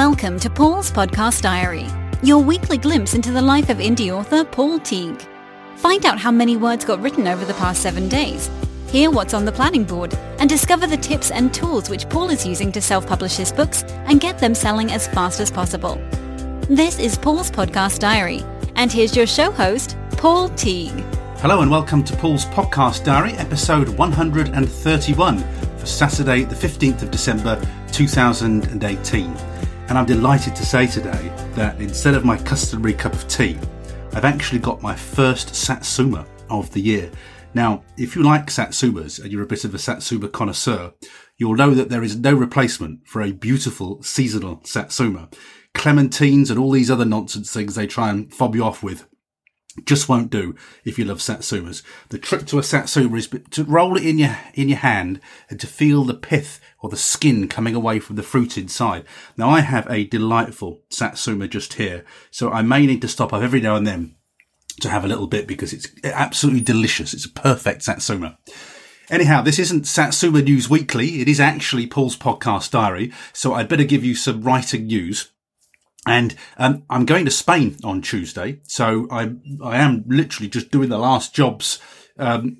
Welcome to Paul's Podcast Diary, your weekly glimpse into the life of indie author Paul Teague. Find out how many words got written over the past seven days, hear what's on the planning board, and discover the tips and tools which Paul is using to self-publish his books and get them selling as fast as possible. This is Paul's Podcast Diary, and here's your show host, Paul Teague. Hello and welcome to Paul's Podcast Diary, episode 131 for Saturday, the 15th of December 2018. And I'm delighted to say today that instead of my customary cup of tea, I've actually got my first Satsuma of the year. Now, if you like Satsumas and you're a bit of a Satsuma connoisseur, you'll know that there is no replacement for a beautiful seasonal Satsuma. Clementines and all these other nonsense things they try and fob you off with just won't do if you love satsumas. The trick to a satsuma is to roll it in your in your hand and to feel the pith or the skin coming away from the fruit inside. Now I have a delightful satsuma just here, so I may need to stop up every now and then to have a little bit because it's absolutely delicious. It's a perfect satsuma. Anyhow, this isn't Satsuma News Weekly. It is actually Paul's podcast diary. So I'd better give you some writing news. And um, I'm going to Spain on Tuesday, so I I am literally just doing the last jobs um,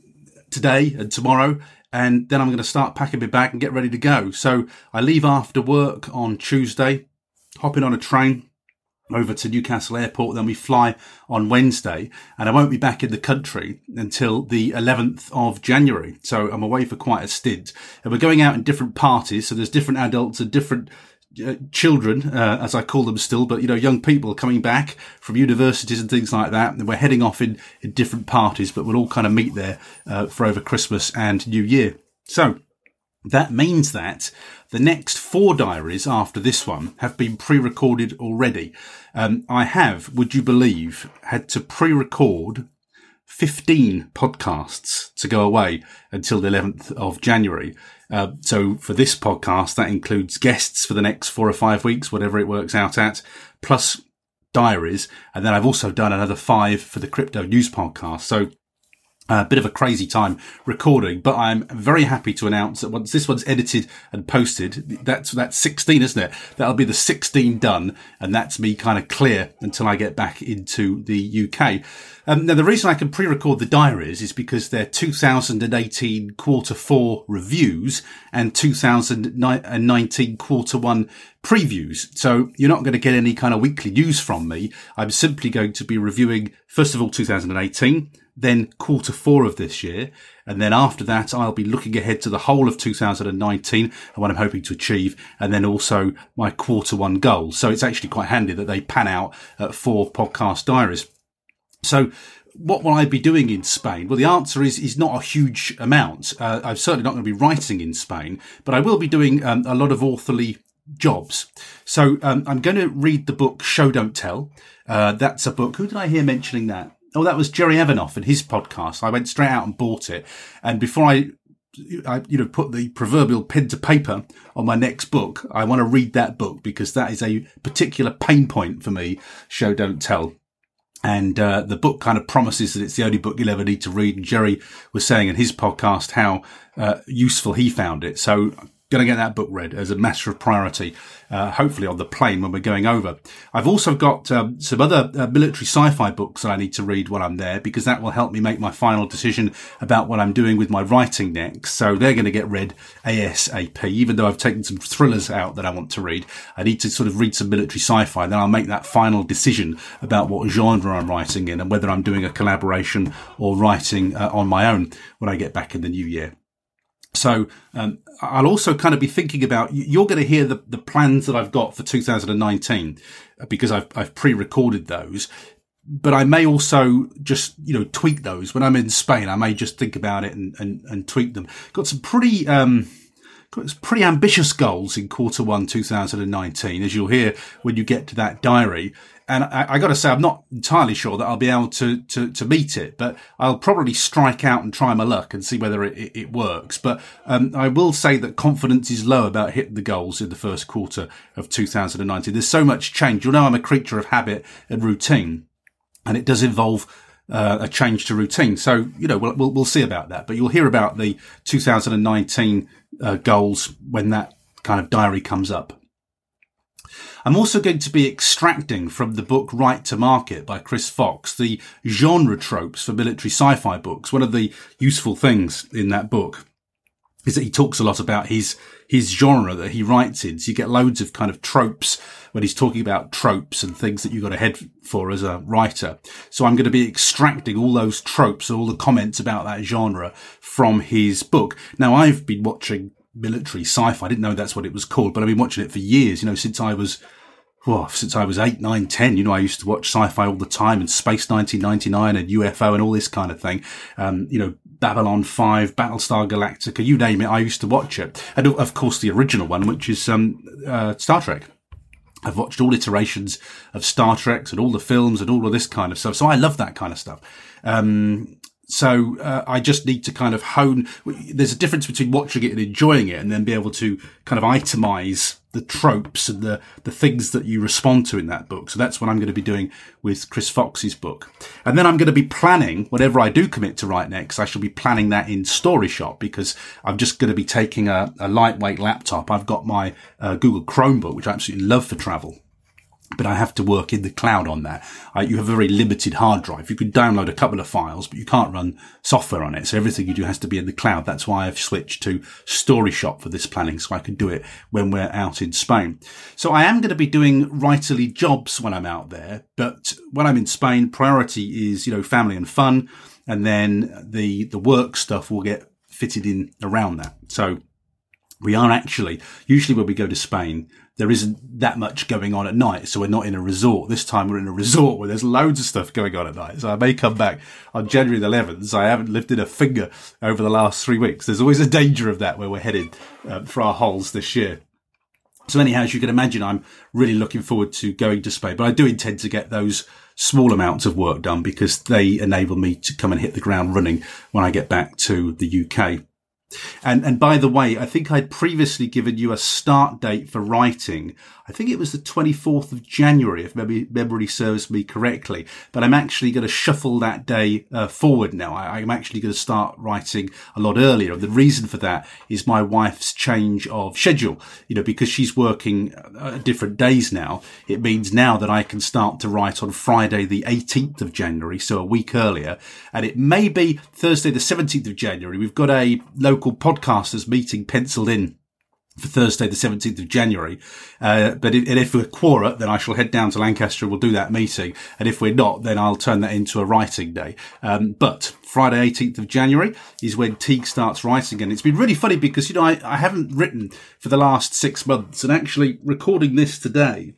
today and tomorrow, and then I'm going to start packing my bag and get ready to go. So I leave after work on Tuesday, hopping on a train over to Newcastle Airport. Then we fly on Wednesday, and I won't be back in the country until the 11th of January. So I'm away for quite a stint, and we're going out in different parties. So there's different adults and different uh, children, uh, as I call them still, but you know, young people coming back from universities and things like that. And we're heading off in, in different parties, but we'll all kind of meet there uh, for over Christmas and New Year. So that means that the next four diaries after this one have been pre-recorded already. Um, I have, would you believe, had to pre-record 15 podcasts to go away until the 11th of January. Uh, so for this podcast, that includes guests for the next four or five weeks, whatever it works out at, plus diaries. And then I've also done another five for the crypto news podcast. So a bit of a crazy time recording, but I'm very happy to announce that once this one's edited and posted, that's that's 16, isn't it? That'll be the 16 done, and that's me kind of clear until I get back into the UK. Um, now, the reason I can pre-record the diaries is because they're 2018 quarter four reviews and 2019 quarter one previews. So you're not going to get any kind of weekly news from me. I'm simply going to be reviewing, first of all, 2018 then quarter four of this year. And then after that, I'll be looking ahead to the whole of 2019 and what I'm hoping to achieve. And then also my quarter one goals. So it's actually quite handy that they pan out at four podcast diaries. So what will I be doing in Spain? Well, the answer is is not a huge amount. Uh, I'm certainly not going to be writing in Spain, but I will be doing um, a lot of authorly jobs. So um, I'm going to read the book Show Don't Tell. Uh, that's a book. Who did I hear mentioning that? Oh, that was Jerry Evanoff and his podcast. I went straight out and bought it. And before I, I, you know, put the proverbial pen to paper on my next book, I want to read that book because that is a particular pain point for me. Show don't tell. And uh, the book kind of promises that it's the only book you'll ever need to read. And Jerry was saying in his podcast how uh, useful he found it. So going to get that book read as a matter of priority, uh, hopefully on the plane when we're going over. I've also got um, some other uh, military sci-fi books that I need to read while I'm there because that will help me make my final decision about what I'm doing with my writing next. So they're going to get read ASAP. Even though I've taken some thrillers out that I want to read, I need to sort of read some military sci-fi. Then I'll make that final decision about what genre I'm writing in and whether I'm doing a collaboration or writing uh, on my own when I get back in the new year. So um, I'll also kind of be thinking about you're going to hear the, the plans that I've got for 2019 uh, because I've, I've pre-recorded those. But I may also just, you know, tweak those when I'm in Spain. I may just think about it and, and, and tweak them. Got some pretty, um, pretty ambitious goals in quarter one 2019, as you'll hear when you get to that diary and I, I got to say, I'm not entirely sure that I'll be able to, to, to meet it, but I'll probably strike out and try my luck and see whether it, it, it works. But um, I will say that confidence is low about hitting the goals in the first quarter of 2019. There's so much change. You'll know I'm a creature of habit and routine, and it does involve uh, a change to routine. So, you know, we'll, we'll, we'll, see about that, but you'll hear about the 2019 uh, goals when that kind of diary comes up. I'm also going to be extracting from the book Write to Market by Chris Fox the genre tropes for military sci-fi books. One of the useful things in that book is that he talks a lot about his his genre that he writes in. So you get loads of kind of tropes when he's talking about tropes and things that you've got to head for as a writer. So I'm going to be extracting all those tropes, all the comments about that genre from his book. Now I've been watching military sci-fi. I didn't know that's what it was called, but I've been watching it for years, you know, since I was well, since I was eight, nine, ten, you know, I used to watch sci-fi all the time and Space 1999 and UFO and all this kind of thing. Um, you know, Babylon 5, Battlestar Galactica, you name it, I used to watch it. And of course, the original one, which is, um, uh, Star Trek. I've watched all iterations of Star Trek and all the films and all of this kind of stuff. So I love that kind of stuff. Um, so uh, I just need to kind of hone. There's a difference between watching it and enjoying it, and then be able to kind of itemize the tropes and the the things that you respond to in that book. So that's what I'm going to be doing with Chris Fox's book, and then I'm going to be planning whatever I do commit to write next. I shall be planning that in StoryShop because I'm just going to be taking a, a lightweight laptop. I've got my uh, Google Chromebook, which I absolutely love for travel but I have to work in the cloud on that. You have a very limited hard drive. You can download a couple of files, but you can't run software on it. So everything you do has to be in the cloud. That's why I've switched to StoryShop for this planning so I can do it when we're out in Spain. So I am going to be doing writerly jobs when I'm out there, but when I'm in Spain, priority is, you know, family and fun. And then the, the work stuff will get fitted in around that. So we are actually, usually when we go to Spain, there isn't that much going on at night. So we're not in a resort. This time we're in a resort where there's loads of stuff going on at night. So I may come back on January the 11th. So I haven't lifted a finger over the last three weeks. There's always a danger of that where we're headed uh, for our holes this year. So anyhow, as you can imagine, I'm really looking forward to going to Spain, but I do intend to get those small amounts of work done because they enable me to come and hit the ground running when I get back to the UK. And and by the way, I think I'd previously given you a start date for writing. I think it was the 24th of January, if memory, memory serves me correctly. But I'm actually going to shuffle that day uh, forward now. I, am actually going to start writing a lot earlier. And the reason for that is my wife's change of schedule. You know, because she's working uh, different days now, it means now that I can start to write on Friday, the 18th of January, so a week earlier. And it may be Thursday, the 17th of January. We've got a local podcasters meeting penciled in for Thursday, the 17th of January. Uh, but if, if, we're quorate, then I shall head down to Lancaster and we'll do that meeting. And if we're not, then I'll turn that into a writing day. Um, but Friday, 18th of January is when Teague starts writing. And it's been really funny because, you know, I, I haven't written for the last six months and actually recording this today,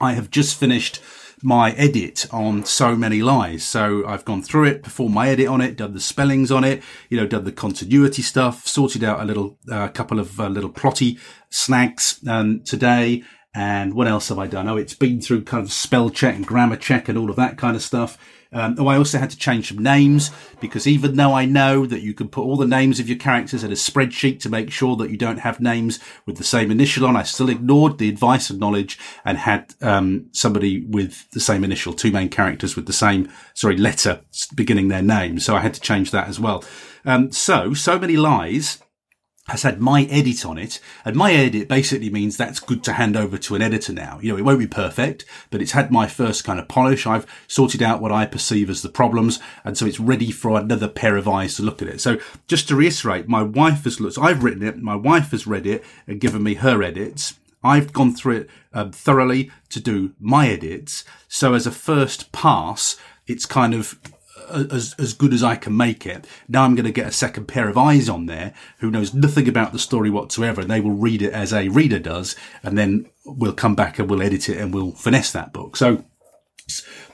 I have just finished my edit on so many lies. So I've gone through it, performed my edit on it, done the spellings on it, you know, done the continuity stuff, sorted out a little, a uh, couple of uh, little plotty snags um, today. And what else have I done? Oh, it's been through kind of spell check and grammar check and all of that kind of stuff. Um, oh, I also had to change some names because even though I know that you can put all the names of your characters in a spreadsheet to make sure that you don't have names with the same initial on, I still ignored the advice and knowledge and had um, somebody with the same initial, two main characters with the same, sorry, letter beginning their name. So I had to change that as well. Um, so, so many lies has had my edit on it. And my edit basically means that's good to hand over to an editor now. You know, it won't be perfect, but it's had my first kind of polish. I've sorted out what I perceive as the problems. And so it's ready for another pair of eyes to look at it. So just to reiterate, my wife has looked, so I've written it. My wife has read it and given me her edits. I've gone through it um, thoroughly to do my edits. So as a first pass, it's kind of as as good as I can make it. Now I'm going to get a second pair of eyes on there who knows nothing about the story whatsoever, and they will read it as a reader does, and then we'll come back and we'll edit it and we'll finesse that book. So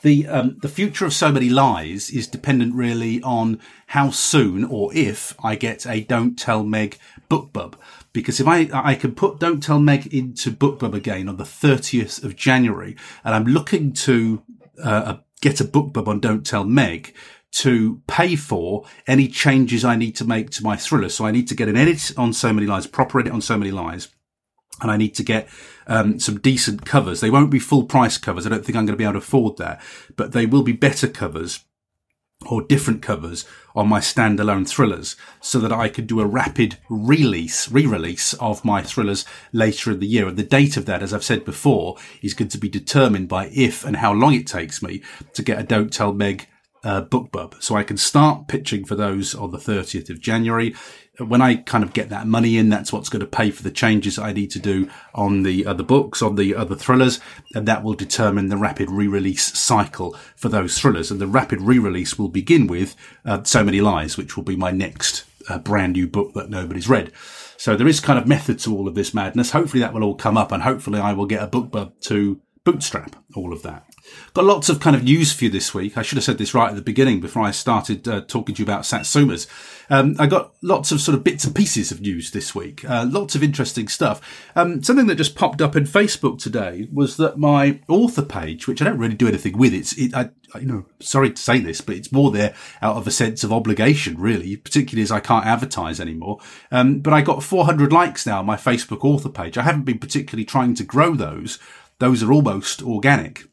the um, the future of so many lies is dependent really on how soon or if I get a Don't Tell Meg BookBub. Because if I I can put Don't Tell Meg into BookBub again on the 30th of January, and I'm looking to uh, get a BookBub on Don't Tell Meg to pay for any changes I need to make to my thriller. So I need to get an edit on So Many Lies, proper edit on So Many Lies. And I need to get um, some decent covers. They won't be full price covers. I don't think I'm going to be able to afford that, but they will be better covers or different covers on my standalone thrillers so that I could do a rapid release, re-release of my thrillers later in the year. And the date of that, as I've said before, is going to be determined by if and how long it takes me to get a Don't Tell Meg uh, BookBub. So I can start pitching for those on the 30th of January when I kind of get that money in, that's what's going to pay for the changes I need to do on the other books, on the other thrillers, and that will determine the rapid re-release cycle for those thrillers. And the rapid re-release will begin with uh, So Many Lies, which will be my next uh, brand new book that nobody's read. So there is kind of method to all of this madness. Hopefully that will all come up, and hopefully I will get a BookBub to bootstrap all of that. Got lots of kind of news for you this week. I should have said this right at the beginning before I started uh, talking to you about Satsumas. Um, I got lots of sort of bits and pieces of news this week. Uh, lots of interesting stuff. Um, something that just popped up in Facebook today was that my author page, which I don't really do anything with, it's it, I, you know, sorry to say this, but it's more there out of a sense of obligation, really, particularly as I can't advertise anymore. Um, but I got 400 likes now on my Facebook author page. I haven't been particularly trying to grow those. Those are almost organic.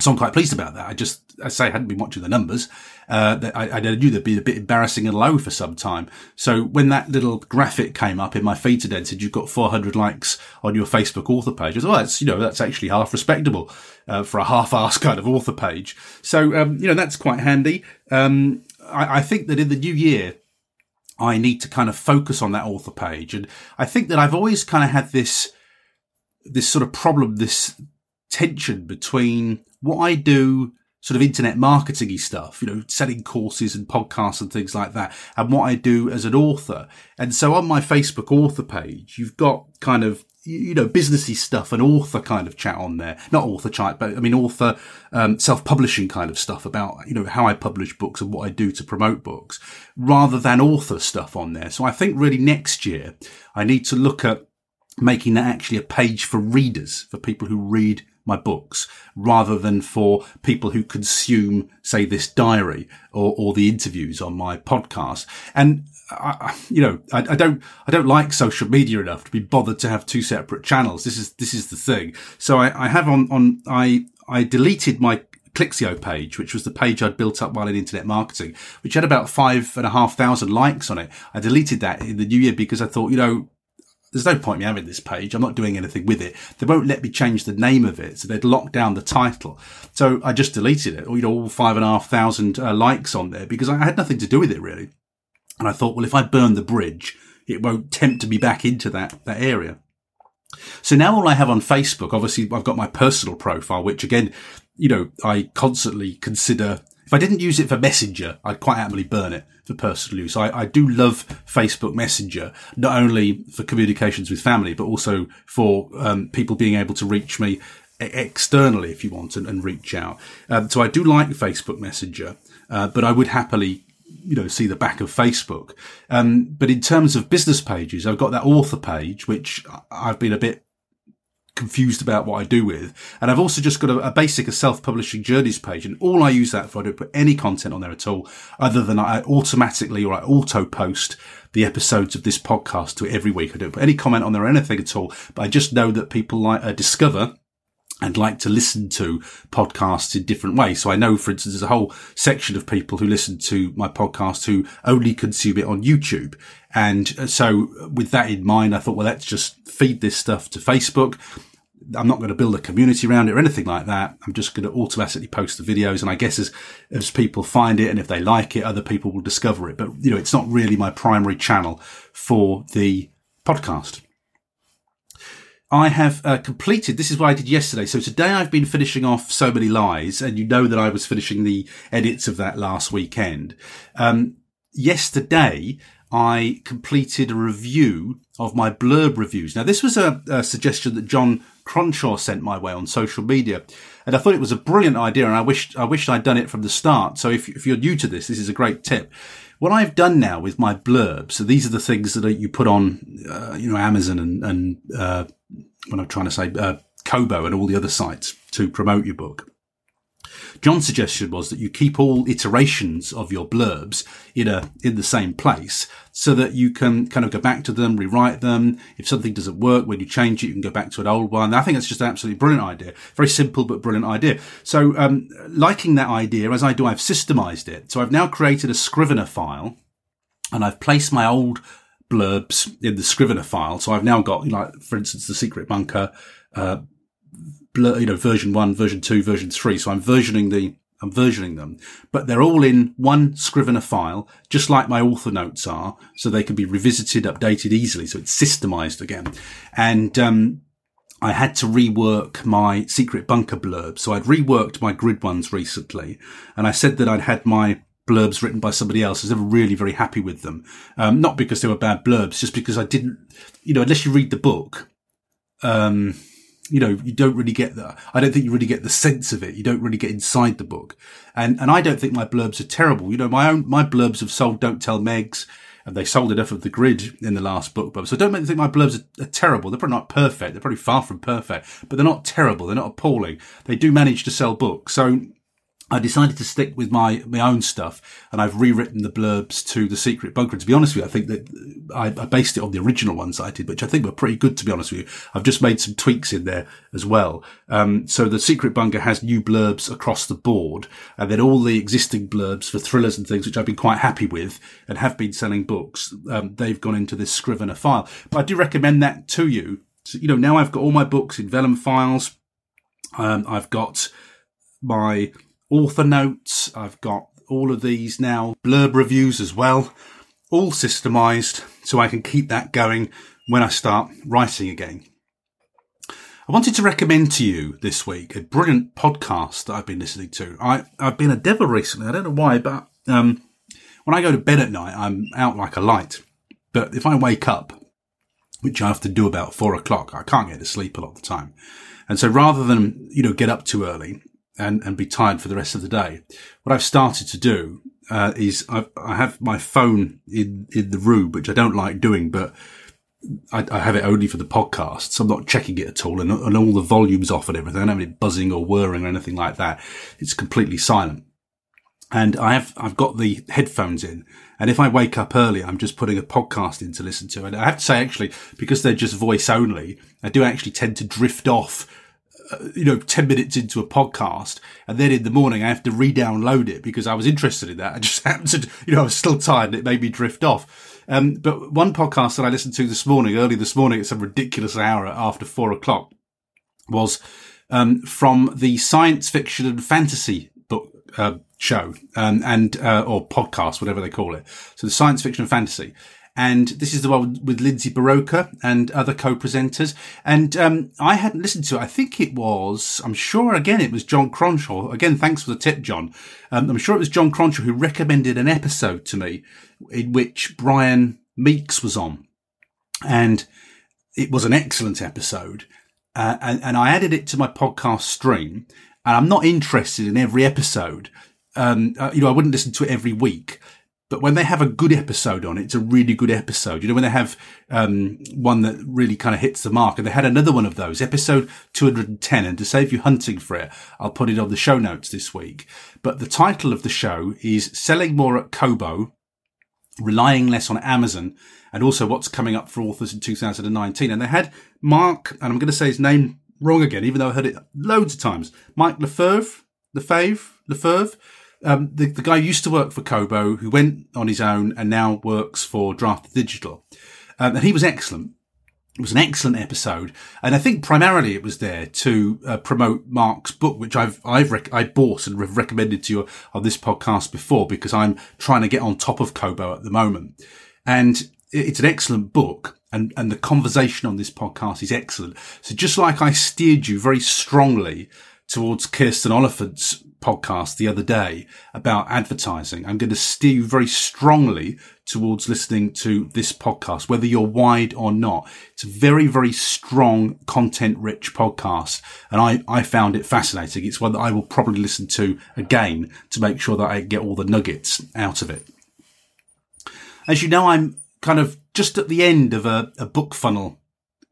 So I'm quite pleased about that. I just, I say, I hadn't been watching the numbers. Uh, I, I knew they'd be a bit embarrassing and low for some time. So when that little graphic came up in my feed today and said you've got 400 likes on your Facebook author page, I thought, oh, that's, you know, that's actually half respectable, uh, for a half-assed kind of author page. So, um, you know, that's quite handy. Um, I, I think that in the new year, I need to kind of focus on that author page. And I think that I've always kind of had this, this sort of problem, this tension between what I do sort of internet marketing stuff, you know, selling courses and podcasts and things like that, and what I do as an author. And so on my Facebook author page, you've got kind of, you know, businessy stuff and author kind of chat on there. Not author chat, but I mean, author, um, self-publishing kind of stuff about, you know, how I publish books and what I do to promote books rather than author stuff on there. So I think really next year I need to look at making that actually a page for readers, for people who read my books rather than for people who consume, say, this diary or, or the interviews on my podcast. And I, you know, I, I, don't, I don't like social media enough to be bothered to have two separate channels. This is, this is the thing. So I, I have on, on, I, I deleted my Clixio page, which was the page I'd built up while in internet marketing, which had about five and a half thousand likes on it. I deleted that in the new year because I thought, you know, there's no point me having this page. I'm not doing anything with it. They won't let me change the name of it. So they'd lock down the title. So I just deleted it. Or, you know, all five and a half thousand uh, likes on there because I had nothing to do with it really. And I thought, well, if I burn the bridge, it won't tempt me back into that, that area. So now all I have on Facebook, obviously I've got my personal profile, which again, you know, I constantly consider if I didn't use it for Messenger, I'd quite happily burn it for personal use. I, I do love Facebook Messenger, not only for communications with family, but also for um, people being able to reach me externally, if you want, and, and reach out. Um, so I do like Facebook Messenger, uh, but I would happily you know, see the back of Facebook. Um, but in terms of business pages, I've got that author page, which I've been a bit confused about what I do with. And I've also just got a, a basic a self-publishing journeys page and all I use that for, I don't put any content on there at all other than I automatically or I auto post the episodes of this podcast to every week. I don't put any comment on there or anything at all, but I just know that people like uh, discover and like to listen to podcasts in different ways. So I know, for instance, there's a whole section of people who listen to my podcast who only consume it on YouTube. And uh, so with that in mind, I thought, well, let's just feed this stuff to Facebook. I'm not going to build a community around it or anything like that. I'm just going to automatically post the videos. And I guess as, as people find it and if they like it, other people will discover it. But, you know, it's not really my primary channel for the podcast. I have uh, completed. This is what I did yesterday. So today I've been finishing off so many lies, and you know that I was finishing the edits of that last weekend. Um, yesterday I completed a review of my blurb reviews. Now this was a, a, suggestion that John Cronshaw sent my way on social media, and I thought it was a brilliant idea, and I wished I wished I'd done it from the start. So if, if you're new to this, this is a great tip. What I've done now with my blurb, so these are the things that you put on, uh, you know, Amazon and, and uh, when I'm trying to say uh, Kobo and all the other sites to promote your book. John's suggestion was that you keep all iterations of your blurbs in a, in the same place so that you can kind of go back to them, rewrite them. If something doesn't work, when you change it, you can go back to an old one. I think it's just an absolutely brilliant idea. Very simple, but brilliant idea. So, um, liking that idea, as I do, I've systemized it. So I've now created a Scrivener file and I've placed my old blurbs in the Scrivener file. So I've now got, like, for instance, the secret bunker, uh, blur, you know, version one, version two, version three. So I'm versioning the, I'm versioning them, but they're all in one Scrivener file, just like my author notes are. So they can be revisited, updated easily. So it's systemized again. And, um, I had to rework my secret bunker blurb. So I'd reworked my grid ones recently and I said that I'd had my blurbs written by somebody else. I was never really very happy with them. Um, not because they were bad blurbs, just because I didn't, you know, unless you read the book, um, you know, you don't really get that. I don't think you really get the sense of it. You don't really get inside the book. And, and I don't think my blurbs are terrible. You know, my own, my blurbs have sold Don't Tell Megs and they sold enough of the grid in the last book. But so don't make me think my blurbs are, are, terrible. They're probably not perfect. They're probably far from perfect, but they're not terrible. They're not appalling. They do manage to sell books. So I decided to stick with my, my own stuff and I've rewritten the blurbs to the secret bunker. And to be honest with you, I think that I, I, based it on the original ones I did, which I think were pretty good, to be honest with you. I've just made some tweaks in there as well. Um, so the secret bunker has new blurbs across the board and then all the existing blurbs for thrillers and things, which I've been quite happy with and have been selling books. Um, they've gone into this Scrivener file, but I do recommend that to you. So, you know, now I've got all my books in vellum files. Um, I've got my author notes. I've got all of these now, blurb reviews as well, all systemized so I can keep that going when I start writing again. I wanted to recommend to you this week a brilliant podcast that I've been listening to. I, I've been a devil recently. I don't know why, but um, when I go to bed at night, I'm out like a light. But if I wake up, which I have to do about four o'clock, I can't get to sleep a lot of the time. And so rather than, you know, get up too early, and, and be tired for the rest of the day. What I've started to do uh, is I've, I have my phone in, in the room, which I don't like doing, but I, I, have it only for the podcast. So I'm not checking it at all and, and all the volumes off and everything. I don't have it buzzing or whirring or anything like that. It's completely silent. And I have, I've got the headphones in. And if I wake up early, I'm just putting a podcast in to listen to. And I have to say, actually, because they're just voice only, I do actually tend to drift off you know, 10 minutes into a podcast. And then in the morning, I have to re-download it because I was interested in that. I just happened to, you know, I was still tired and it made me drift off. Um, but one podcast that I listened to this morning, early this morning at some ridiculous hour after four o'clock was, um, from the science fiction and fantasy book, uh, show, um, and, uh, or podcast, whatever they call it. So the science fiction and fantasy and this is the one with Lindsay Buroker and other co-presenters. And um, I hadn't listened to it. I think it was, I'm sure again it was John Cronshaw. Again, thanks for the tip, John. Um, I'm sure it was John Cronshaw who recommended an episode to me in which Brian Meeks was on, and it was an excellent episode. Uh, and, and I added it to my podcast stream. And I'm not interested in every episode. Um, uh, you know, I wouldn't listen to it every week. But when they have a good episode on it, it's a really good episode. You know, when they have um, one that really kind of hits the mark, and they had another one of those, episode 210. And to save you hunting for it, I'll put it on the show notes this week. But the title of the show is Selling More at Kobo, Relying Less on Amazon, and also what's coming up for authors in 2019. And they had Mark, and I'm going to say his name wrong again, even though I heard it loads of times. Mike Lefebvre, Lefebvre, Lefebvre um, the, the guy used to work for Kobo, who went on his own and now works for Draft2Digital. Um, and he was excellent. It was an excellent episode, and I think primarily it was there to uh, promote Mark's book, which I've I've rec- I bought and recommended to you on this podcast before because I'm trying to get on top of Kobo at the moment, and it's an excellent book. And, and the conversation on this podcast is excellent. So just like I steered you very strongly towards Kirsten Oliphant's podcast the other day about advertising. I'm going to steer you very strongly towards listening to this podcast, whether you're wide or not. It's a very, very strong content rich podcast. And I, I found it fascinating. It's one that I will probably listen to again to make sure that I get all the nuggets out of it. As you know, I'm kind of just at the end of a, a BookFunnel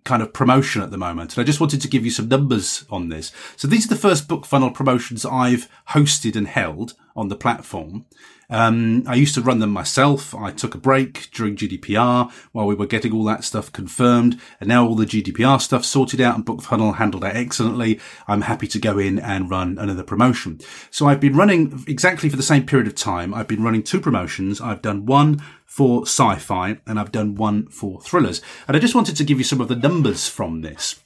kind of promotion at the moment. And I just wanted to give you some numbers on this. So these are the first BookFunnel promotions I've hosted and held on the platform. Um, I used to run them myself. I took a break during GDPR while we were getting all that stuff confirmed. And now all the GDPR stuff sorted out and BookFunnel handled that excellently. I'm happy to go in and run another promotion. So I've been running exactly for the same period of time. I've been running two promotions. I've done one for sci-fi and I've done one for thrillers. And I just wanted to give you some of the numbers from this.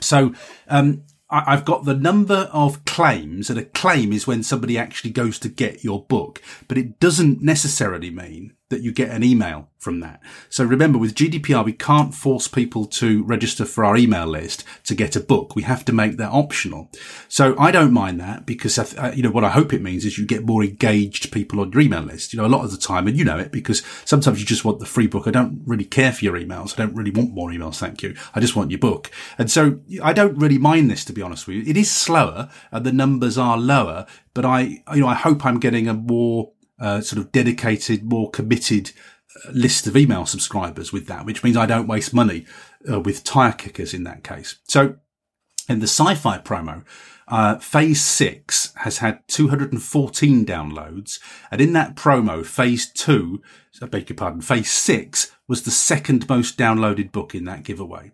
So, um, I've got the number of claims, and a claim is when somebody actually goes to get your book, but it doesn't necessarily mean that you get an email from that. So remember with GDPR, we can't force people to register for our email list to get a book. We have to make that optional. So I don't mind that because, uh, you know, what I hope it means is you get more engaged people on your email list. You know, a lot of the time, and you know it because sometimes you just want the free book. I don't really care for your emails. I don't really want more emails. Thank you. I just want your book. And so I don't really mind this, to be honest with you. It is slower and the numbers are lower, but I, you know, I hope I'm getting a more uh, sort of dedicated, more committed uh, list of email subscribers with that, which means I don't waste money uh, with tire kickers in that case. So in the sci-fi promo, uh, phase six has had 214 downloads. And in that promo, phase two, I beg your pardon, phase six was the second most downloaded book in that giveaway.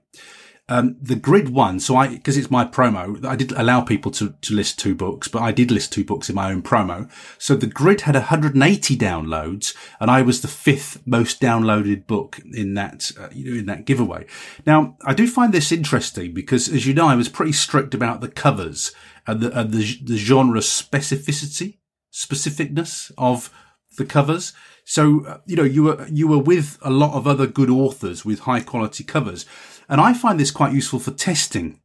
Um, the grid one, so I, because it's my promo, I did allow people to, to list two books, but I did list two books in my own promo. So the grid had 180 downloads and I was the fifth most downloaded book in that, uh, you know, in that giveaway. Now, I do find this interesting because as you know, I was pretty strict about the covers and the, and the, the genre specificity, specificness of the covers. So, uh, you know, you were, you were with a lot of other good authors with high quality covers. And I find this quite useful for testing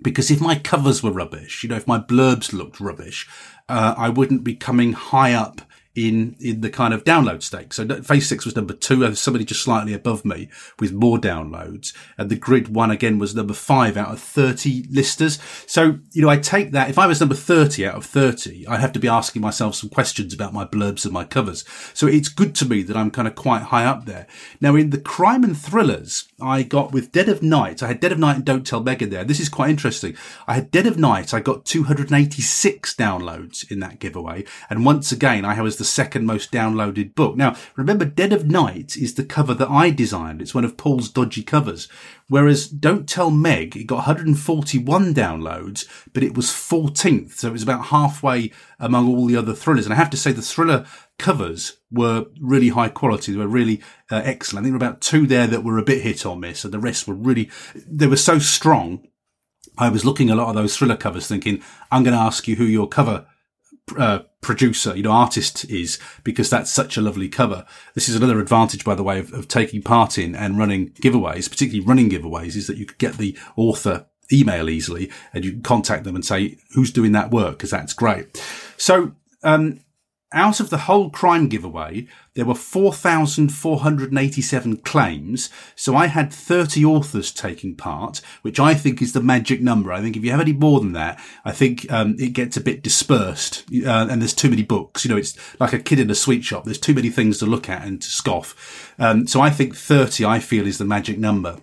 because if my covers were rubbish, you know, if my blurbs looked rubbish, uh, I wouldn't be coming high up in in the kind of download stake. So phase six was number two, somebody just slightly above me with more downloads, and the grid one again was number five out of thirty listers. So you know, I take that. If I was number thirty out of thirty, I'd have to be asking myself some questions about my blurbs and my covers. So it's good to me that I'm kind of quite high up there. Now in the crime and thrillers, I got with Dead of Night. I had Dead of Night and Don't Tell Megan there. This is quite interesting. I had Dead of Night. I got 286 downloads in that giveaway, and once again, I was the second most downloaded book. Now, remember, Dead of Night is the cover that I designed. It's one of Paul's dodgy covers. Whereas Don't Tell Meg, it got 141 downloads, but it was 14th. So it was about halfway among all the other thrillers. And I have to say the thriller covers were really high quality. They were really uh, excellent. I think there were about two there that were a bit hit or miss and the rest were really, they were so strong. I was looking a lot of those thriller covers thinking, I'm going to ask you who your cover uh, producer, you know, artist is because that's such a lovely cover. This is another advantage, by the way, of, of taking part in and running giveaways, particularly running giveaways, is that you could get the author email easily and you can contact them and say, who's doing that work? Cause that's great. So, um, out of the whole crime giveaway, there were 4,487 claims. So I had 30 authors taking part, which I think is the magic number. I think if you have any more than that, I think um, it gets a bit dispersed uh, and there's too many books. You know, it's like a kid in a sweet shop. There's too many things to look at and to scoff. Um, so I think 30, I feel, is the magic number.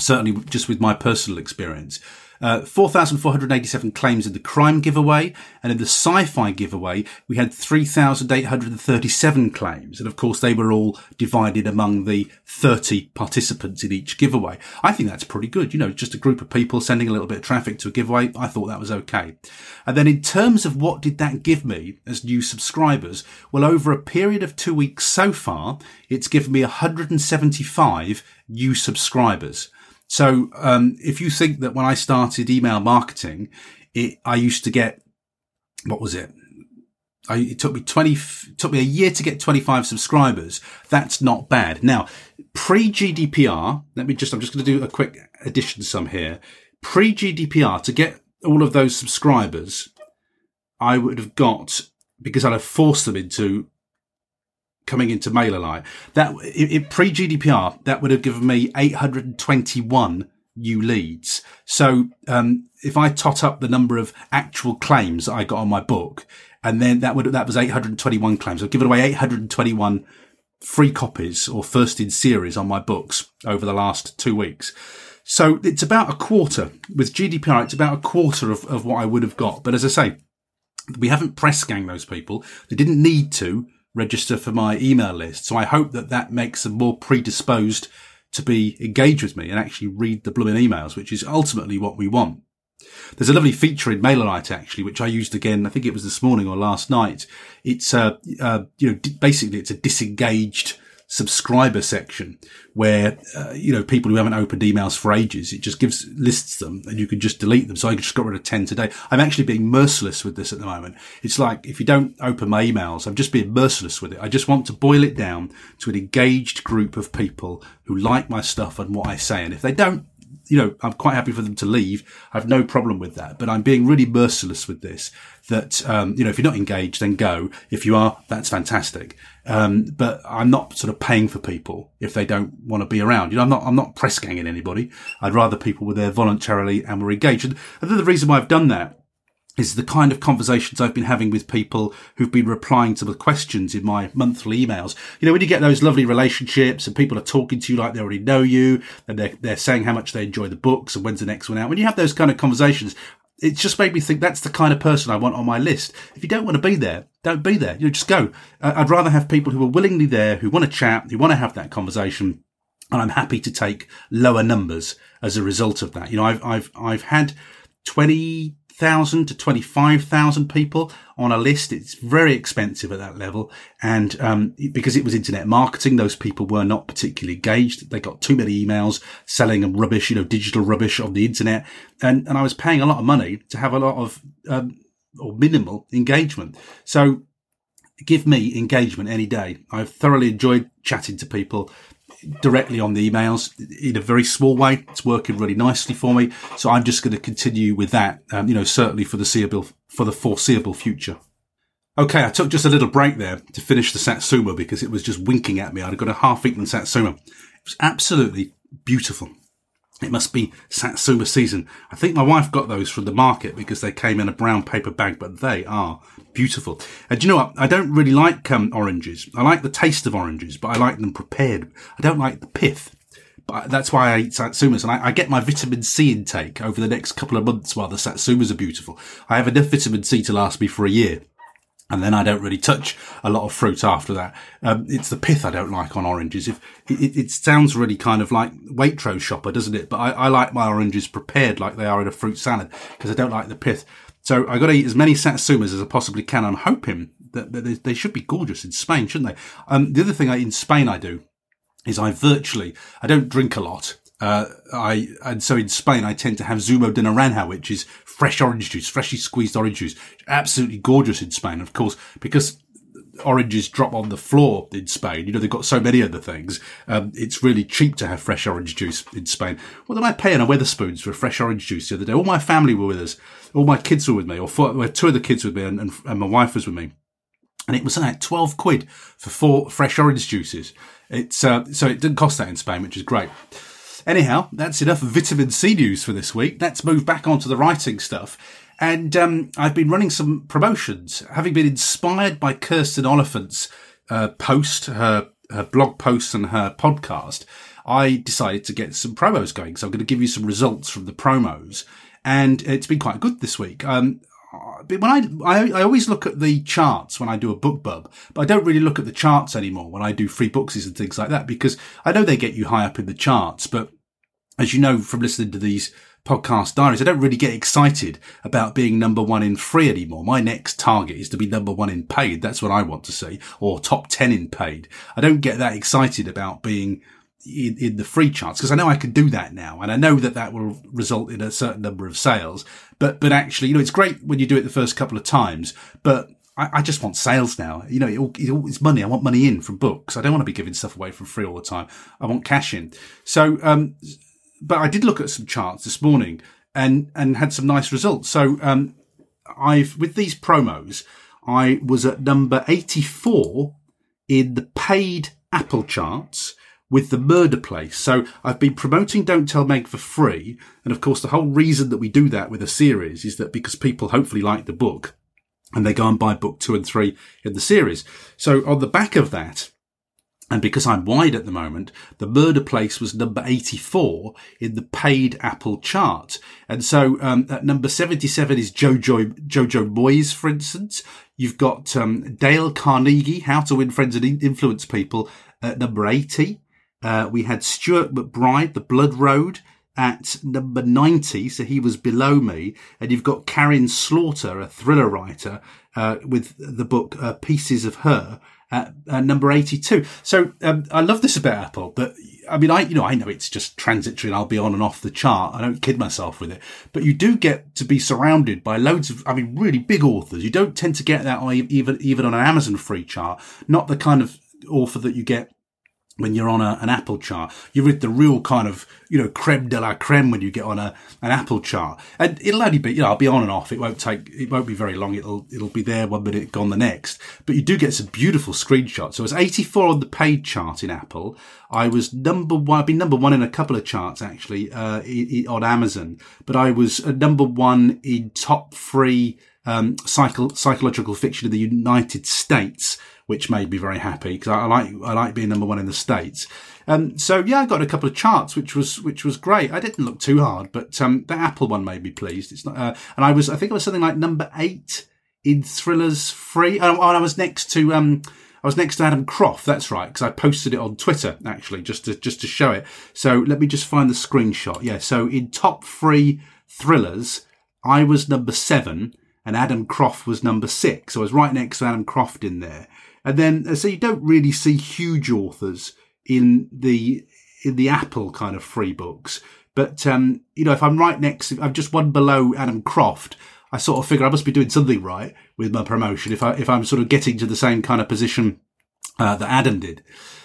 Certainly just with my personal experience. Uh, 4,487 claims in the crime giveaway. And in the sci-fi giveaway, we had 3,837 claims. And of course, they were all divided among the 30 participants in each giveaway. I think that's pretty good. You know, just a group of people sending a little bit of traffic to a giveaway. I thought that was okay. And then in terms of what did that give me as new subscribers? Well, over a period of two weeks so far, it's given me 175 new subscribers. So um, if you think that when I started email marketing, it, I used to get what was it? I, it took me 20, took me a year to get 25 subscribers. That's not bad. Now, pre GDPR, let me just, I'm just going to do a quick addition sum here. Pre GDPR to get all of those subscribers, I would have got because I'd have forced them into coming into MailerLite. That it, pre GDPR, that would have given me 821 new leads. So um, if I tot up the number of actual claims that I got on my book, and then that would that was 821 claims. I've given away 821 free copies or first in series on my books over the last two weeks. So it's about a quarter with GDPR. It's about a quarter of, of what I would have got. But as I say, we haven't press ganged those people. They didn't need to register for my email list. So I hope that that makes them more predisposed to be engaged with me and actually read the blooming emails, which is ultimately what we want. There's a lovely feature in MailerLite actually, which I used again. I think it was this morning or last night. It's uh, uh you know, basically it's a disengaged subscriber section where, uh, you know, people who haven't opened emails for ages, it just gives, lists them and you can just delete them. So I just got rid of 10 today. I'm actually being merciless with this at the moment. It's like, if you don't open my emails, I'm just being merciless with it. I just want to boil it down to an engaged group of people who like my stuff and what I say. And if they don't, you know, I'm quite happy for them to leave. I have no problem with that, but I'm being really merciless with this that, um, you know, if you're not engaged, then go. If you are, that's fantastic. Um, but I'm not sort of paying for people if they don't want to be around. You know, I'm not, I'm not press ganging anybody. I'd rather people were there voluntarily and were engaged. And the reason why I've done that is the kind of conversations I've been having with people who've been replying to the questions in my monthly emails. You know, when you get those lovely relationships and people are talking to you like they already know you and they're, they're saying how much they enjoy the books and when's the next one out. When you have those kind of conversations, it just made me think that's the kind of person I want on my list. If you don't want to be there, don't be there. You know, just go. I'd rather have people who are willingly there, who want to chat, who want to have that conversation. And I'm happy to take lower numbers as a result of that. You know, I've, I've, I've had 20, thousand to twenty five thousand people on a list. It's very expensive at that level, and um, because it was internet marketing, those people were not particularly engaged. They got too many emails selling rubbish, you know, digital rubbish on the internet, and and I was paying a lot of money to have a lot of um, or minimal engagement. So give me engagement any day. I've thoroughly enjoyed chatting to people directly on the emails in a very small way. It's working really nicely for me. So I'm just going to continue with that, um, you know, certainly for the foreseeable, for the foreseeable future. Okay, I took just a little break there to finish the Satsuma because it was just winking at me. I'd got a half-eaten Satsuma. It was absolutely beautiful. It must be Satsuma season. I think my wife got those from the market because they came in a brown paper bag, but they are beautiful. And you know what? I don't really like um, oranges. I like the taste of oranges, but I like them prepared. I don't like the pith. But that's why I eat satsumas, and I, I, get my vitamin C intake over the next couple of months while the satsumas are beautiful. I have enough vitamin C to last me for a year and then I don't really touch a lot of fruit after that. Um, it's the pith I don't like on oranges. If it, it, sounds really kind of like Waitrose shopper, doesn't it? But I, I, like my oranges prepared like they are in a fruit salad because I don't like the pith. So I got to eat as many satsumas as I possibly can. I'm hoping that, that they, they, should be gorgeous in Spain, shouldn't they? Um, the other thing I, in Spain I do is I virtually I don't drink a lot. Uh, I and so in Spain I tend to have zumo de naranja, which is fresh orange juice, freshly squeezed orange juice, absolutely gorgeous in Spain. Of course, because oranges drop on the floor in Spain, you know they've got so many other things. Um, it's really cheap to have fresh orange juice in Spain. What did I pay in a Wetherspoons for fresh orange juice the other day? All my family were with us, all my kids were with me, or four, two of the kids with me, and, and, and my wife was with me and it was like 12 quid for four fresh orange juices. It's, uh, so it didn't cost that in Spain, which is great. Anyhow, that's enough vitamin C news for this week. Let's move back onto the writing stuff. And um, I've been running some promotions, having been inspired by Kirsten Oliphant's uh, post, her, her blog post and her podcast. I decided to get some promos going. So I'm going to give you some results from the promos. And it's been quite good this week. Um, when I, I, I always look at the charts when I do a BookBub, but I don't really look at the charts anymore when I do free bookses and things like that because I know they get you high up in the charts, but as you know from listening to these podcast diaries, I don't really get excited about being number one in free anymore. My next target is to be number one in paid. That's what I want to see, or top 10 in paid. I don't get that excited about being in, in the free charts because I know I can do that now, and I know that that will result in a certain number of sales. But but actually, you know, it's great when you do it the first couple of times, but I, just want sales now. You know, it, it, it's money. I want money in from books. I don't want to be giving stuff away for free all the time. I want cash in. So, um, but I did look at some charts this morning and and had some nice results. So, um, I've with these promos, I was at number eighty four in the paid Apple charts with the murder place. So I've been promoting Don't Tell Meg for free. And of course, the whole reason that we do that with a series is that because people hopefully like the book and they go and buy book two and three in the series. So on the back of that, And because I'm wide at the moment, the murder place was number 84 in the paid Apple chart. And so, um, at number 77 is Jojo, Jojo Moyes, for instance. You've got, um, Dale Carnegie, How to Win Friends and Influence People at number 80. Uh, we had Stuart MacBride, The Blood Road at number 90. So he was below me. And you've got Karin Slaughter, a thriller writer, uh, with the book, uh, Pieces of Her at, at number 82. So um, I love this about Apple, but I mean, I, you know, I know it's just transitory and I'll be on and off the chart. I don't kid myself with it, but you do get to be surrounded by loads of, I mean, really big authors. You don't tend to get that even, even on an Amazon free chart, not the kind of author that you get when you're on a, an Apple chart. You're with the real kind of, you know, creme de la creme when you get on a, an Apple chart. And it'll only be, you know, I'll be on and off. It won't take, it won't be very long. It'll, it'll be there one minute, gone the next. But you do get some beautiful screenshots. So I was 84 on the paid chart in Apple. I was number one, I've been number one in a couple of charts actually, uh, on Amazon, but I was number one in top three, um, psycho- psychological fiction in the United States which made me very happy because I, I, like I like being number one in the states. Um, so yeah, I got a couple of charts, which was which was great. I didn't look too hard, but um, the Apple one made me pleased. It's not, uh, and I was I think I was something like number eight in thrillers free. Oh, and I was next to um, I was next to Adam Croft. That's right, because I posted it on Twitter actually, just to just to show it. So let me just find the screenshot. Yeah, so in top three thrillers, I was number seven, and Adam Croft was number six. So I was right next to Adam Croft in there. And then, uh, so you don't really see huge authors in the, in the Apple kind of free books. But, um, you know, if I'm right next, I'm just one below Adam Croft, I sort of figure I must be doing something right with my promotion if I, if I'm sort of getting to the same kind of position, uh, that Adam did.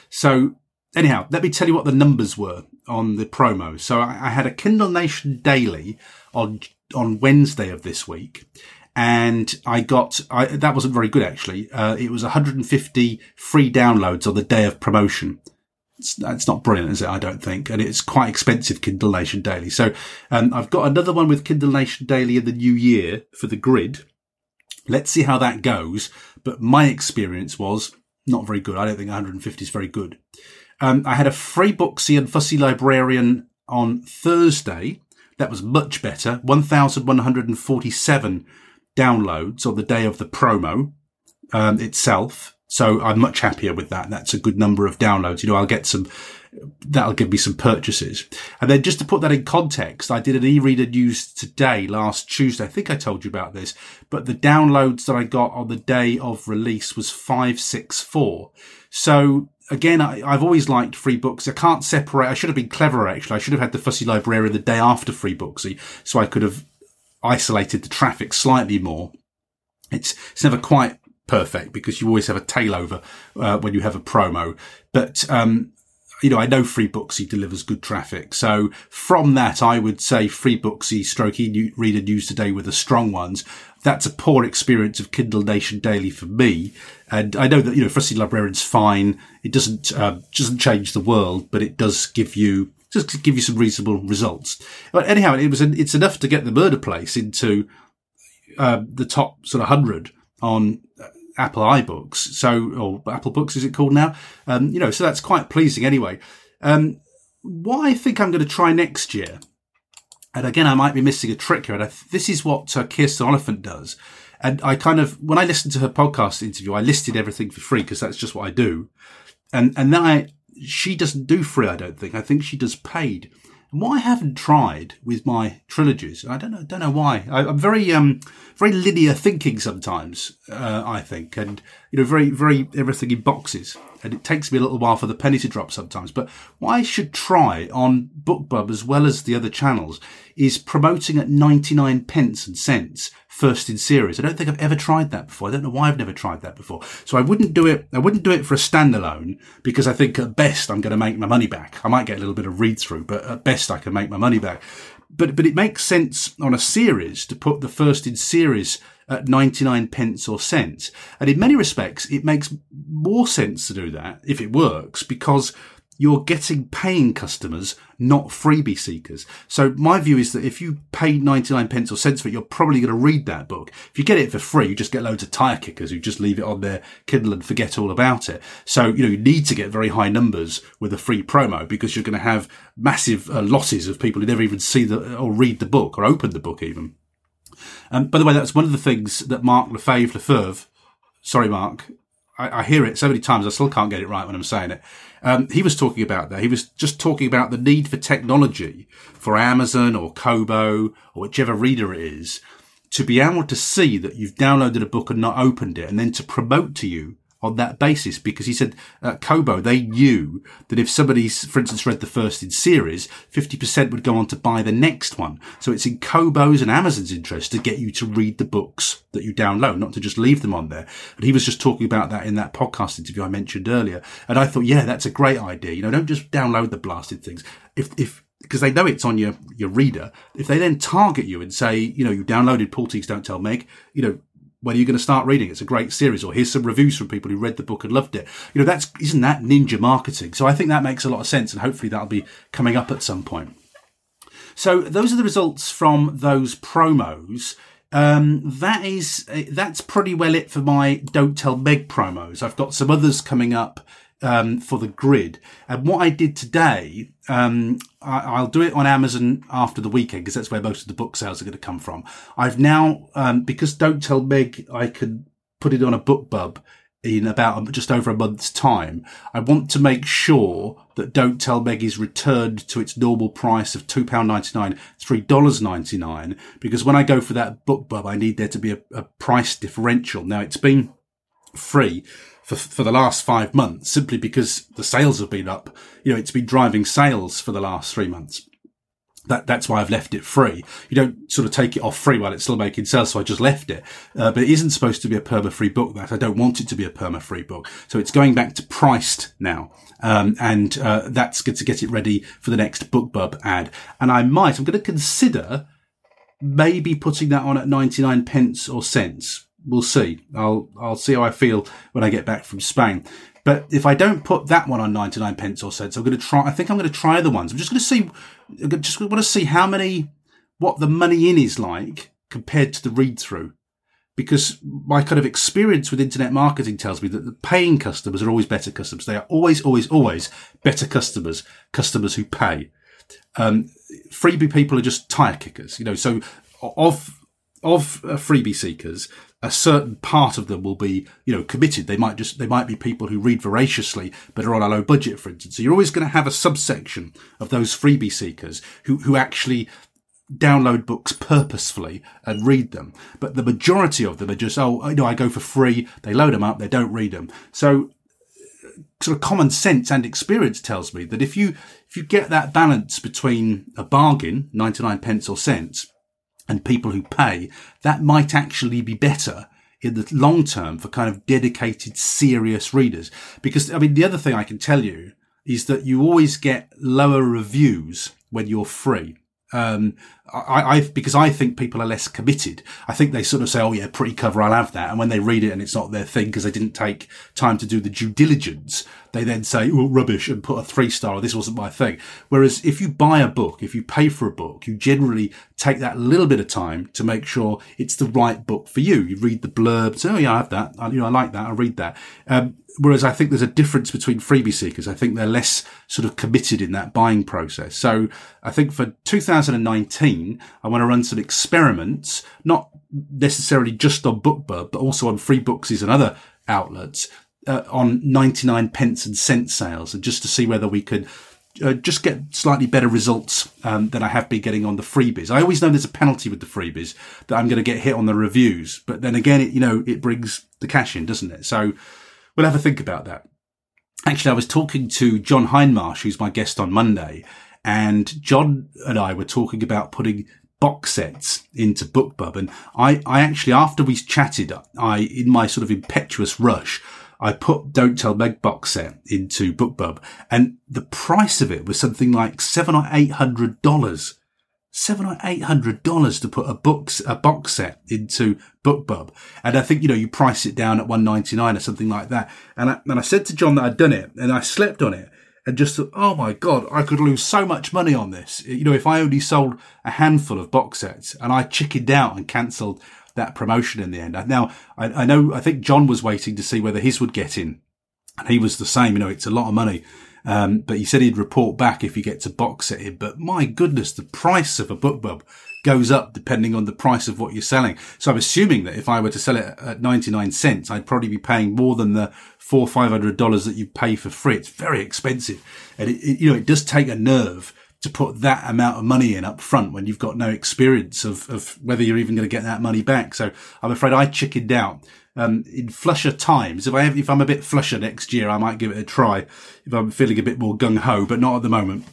So anyhow, let me tell you what the numbers were on the promo. So I, I had a Kindle Nation daily on, on Wednesday of this week and I got I, that wasn't very good actually. Uh, it was 150 free downloads on the day of promotion. It's, it's, not brilliant, is it? I don't think, and it's quite expensive. Kindle Nation Daily. So um, I've got another one with Kindle Nation Daily in the new year for the grid. Let's see how that goes. But my experience was not very good. I don't think 150 is very good. Um, I had a free Booksy and Fussy Librarian on Thursday. That was much better. 1,147 downloads on the day of the promo um, itself. So I'm much happier with that. That's a good number of downloads. You know, I'll get some, that'll give me some purchases. And then just to put that in context, I did an e-reader news today, last Tuesday. I think I told you about this, but the downloads that I got on the day of release was 564. So again, I, have always liked free books. I can't separate. I should have been cleverer, actually. I should have had the fussy librarian the day after free booksy. So I could have isolated the traffic slightly more. It's, it's never quite perfect because you always have a tail over uh, when you have a promo. But, um, you know, I know Free Booksy delivers good traffic. So from that, I would say Free Booksy stroke e-reader news today with the strong ones. That's a poor experience of Kindle Nation Daily for me. And I know that, you know, Fussy Librarian's fine. It doesn't, uh, doesn't change the world, but it does give you just to give you some reasonable results. But anyhow, it was it's enough to get the murder place into uh, the top sort of hundred on uh, Apple iBooks. So or Apple Books is it called now? Um, you know, so that's quite pleasing anyway. Um, what I think I'm going to try next year, and again, I might be missing a trick here. And I, this is what uh, Kirsten Oliphant does. And I kind of, when I listened to her podcast interview, I listed everything for free because that's just what I do. And, and then I, she doesn't do free, I don't think. I think she does paid. And what I haven't tried with my trilogies, I don't know, don't know why. I, am very, um, very linear thinking sometimes. Uh, I think, and you know, very, very everything in boxes, and it takes me a little while for the penny to drop sometimes. But what I should try on BookBub as well as the other channels is promoting at 99 pence and cents first in series. I don't think I've ever tried that before. I don't know why I've never tried that before. So I wouldn't do it. I wouldn't do it for a standalone because I think at best I'm going to make my money back. I might get a little bit of read through, but at best I can make my money back. But, but it makes sense on a series to put the first in series at 99 pence or cents. And in many respects, it makes more sense to do that if it works because you're getting paying customers, not freebie seekers. So my view is that if you pay 99 pence or cents for it, you're probably going to read that book. If you get it for free, you just get loads of tire kickers who just leave it on their Kindle and forget all about it. So, you know, you need to get very high numbers with a free promo because you're going to have massive uh, losses of people who never even see the, or read the book or open the book even. Um, by the way, that's one of the things that Mark Lefebvre, Lefebvre, sorry, Mark, I, I, hear it so many times, I still can't get it right when I'm saying it. Um, he was talking about that. He was just talking about the need for technology for Amazon or Kobo or whichever reader it is to be able to see that you've downloaded a book and not opened it and then to promote to you on that basis because he said at Kobo they knew that if somebody, for instance, read the first in series, 50% would go on to buy the next one. So it's in Kobo's and Amazon's interest to get you to read the books that you download, not to just leave them on there. And he was just talking about that in that podcast interview I mentioned earlier. And I thought, yeah, that's a great idea. You know, don't just download the blasted things. If, if, because they know it's on your, your reader. If they then target you and say, you know, you downloaded Paul Teague's Don't Tell Meg, you know, when are you going to start reading? It's a great series, or here's some reviews from people who read the book and loved it. You know, that's isn't that ninja marketing? So I think that makes a lot of sense, and hopefully that'll be coming up at some point. So those are the results from those promos. Um, that is that's pretty well it for my Don't Tell Meg promos. I've got some others coming up um, for the grid. And what I did today, um, I, will do it on Amazon after the weekend because that's where most of the book sales are going to come from. I've now, um, because Don't Tell Meg, I can put it on a BookBub in about just over a month's time. I want to make sure that Don't Tell Meg is returned to its normal price of £2.99, $3.99, because when I go for that BookBub, I need there to be a, a price differential. Now it's been free for, for the last five months simply because the sales have been up. You know, it's been driving sales for the last three months. That, that's why I've left it free. You don't sort of take it off free while it's still making sales. So I just left it. Uh, but it isn't supposed to be a perma free book that I don't want it to be a perma free book. So it's going back to priced now. Um, and, uh, that's good to get it ready for the next BookBub ad. And I might, I'm going to consider maybe putting that on at 99 pence or cents we'll see. I'll I'll see how I feel when I get back from Spain. But if I don't put that one on 99 pence or cents, I'm going to try, I think I'm going to try other ones. I'm just going to see, I just want to see how many, what the money in is like compared to the read through. Because my kind of experience with internet marketing tells me that the paying customers are always better customers. They are always, always, always better customers, customers who pay. Um, freebie people are just tire kickers, you know, so of, of uh, freebie seekers, a certain part of them will be, you know, committed. They might just, they might be people who read voraciously, but are on a low budget, for instance. So you're always going to have a subsection of those freebie seekers who, who actually download books purposefully and read them. But the majority of them are just, oh, you know, I go for free. They load them up. They don't read them. So uh, sort of common sense and experience tells me that if you, if you get that balance between a bargain, 99 pence or cents, and people who pay, that might actually be better in the long term for kind of dedicated, serious readers. Because, I mean, the other thing I can tell you is that you always get lower reviews when you're free. Um, I, I, because I think people are less committed. I think they sort of say, "Oh yeah, pretty cover, I'll have that," and when they read it and it's not their thing because they didn't take time to do the due diligence, they then say, "Oh, rubbish," and put a three star "This wasn't my thing." Whereas if you buy a book, if you pay for a book, you generally take that little bit of time to make sure it's the right book for you. You read the blurb, say, "Oh yeah, I have that. I, you know, I like that. I read that." Um, whereas I think there's a difference between freebie seekers. I think they're less sort of committed in that buying process. So I think for 2019, I want to run some experiments, not necessarily just on BookBub, but also on free books and other outlets uh, on 99 pence and cent sales and just to see whether we could uh, just get slightly better results um, than I have been getting on the freebies. I always know there's a penalty with the freebies that I'm going to get hit on the reviews, but then again, it, you know, it brings the cash in, doesn't it? So we'll have a think about that. Actually, I was talking to John Hindmarsh, who's my guest on Monday, and John and I were talking about putting box sets into BookBub. And I, I actually, after we chatted, I, in my sort of impetuous rush, I put Don't Tell Meg box set into BookBub and the price of it was something like seven or eight hundred dollars seven or eight hundred dollars to put a books a box set into BookBub, and I think you know you price it down at one ninety nine or something like that. And I, and I said to John that I'd done it, and I slept on it, and just thought, oh my God, I could lose so much money on this. You know, if I only sold a handful of box sets and I chickened out and cancelled that promotion in the end. Now, I, I know, I think John was waiting to see whether his would get in and he was the same. You know, it's a lot of money. Um, but he said he'd report back if he gets a box set in. But my goodness, the price of a BookBub goes up depending on the price of what you're selling. So I'm assuming that if I were to sell it at 99 cents, I'd probably be paying more than the four, five hundred dollars that you pay for free. It's very expensive. And it, it, you know, it does take a nerve to put that amount of money in up front when you've got no experience of, of whether you're even going to get that money back. So I'm afraid I chickened out. Um, in flusher times, if I have, if I'm a bit flusher next year, I might give it a try. If I'm feeling a bit more gung ho, but not at the moment.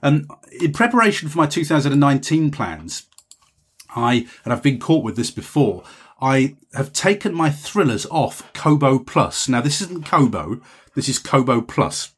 Um, in preparation for my 2019 plans, I, and I've been caught with this before, I have taken my thrillers off Kobo Plus. Now, this isn't Kobo, this is Kobo Plus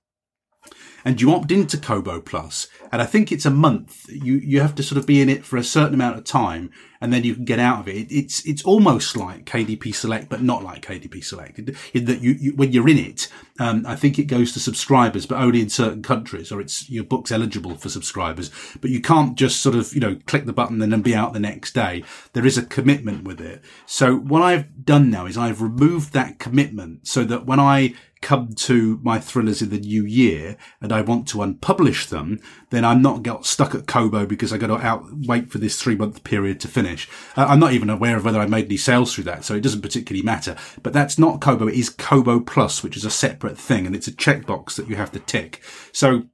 and you opt into Kobo Plus, and I think it's a month. You you have to sort of be in it for a certain amount of time, and then you can get out of it. It's it's almost like KDP Select, but not like KDP Select. In that you, you when you're in it, um, I think it goes to subscribers, but only in certain countries, or it's your book's eligible for subscribers. But you can't just sort of you know click the button and then be out the next day. There is a commitment with it. So what I've done now is I've removed that commitment so that when I come to my thrillers in the new year and I want to unpublish them, then I'm not got stuck at Kobo because I got to out wait for this three month period to finish. Uh, I'm not even aware of whether I made any sales through that, so it doesn't particularly matter. But that's not Kobo; it is Kobo Plus, which is a separate thing, and it's a checkbox that you have to tick. So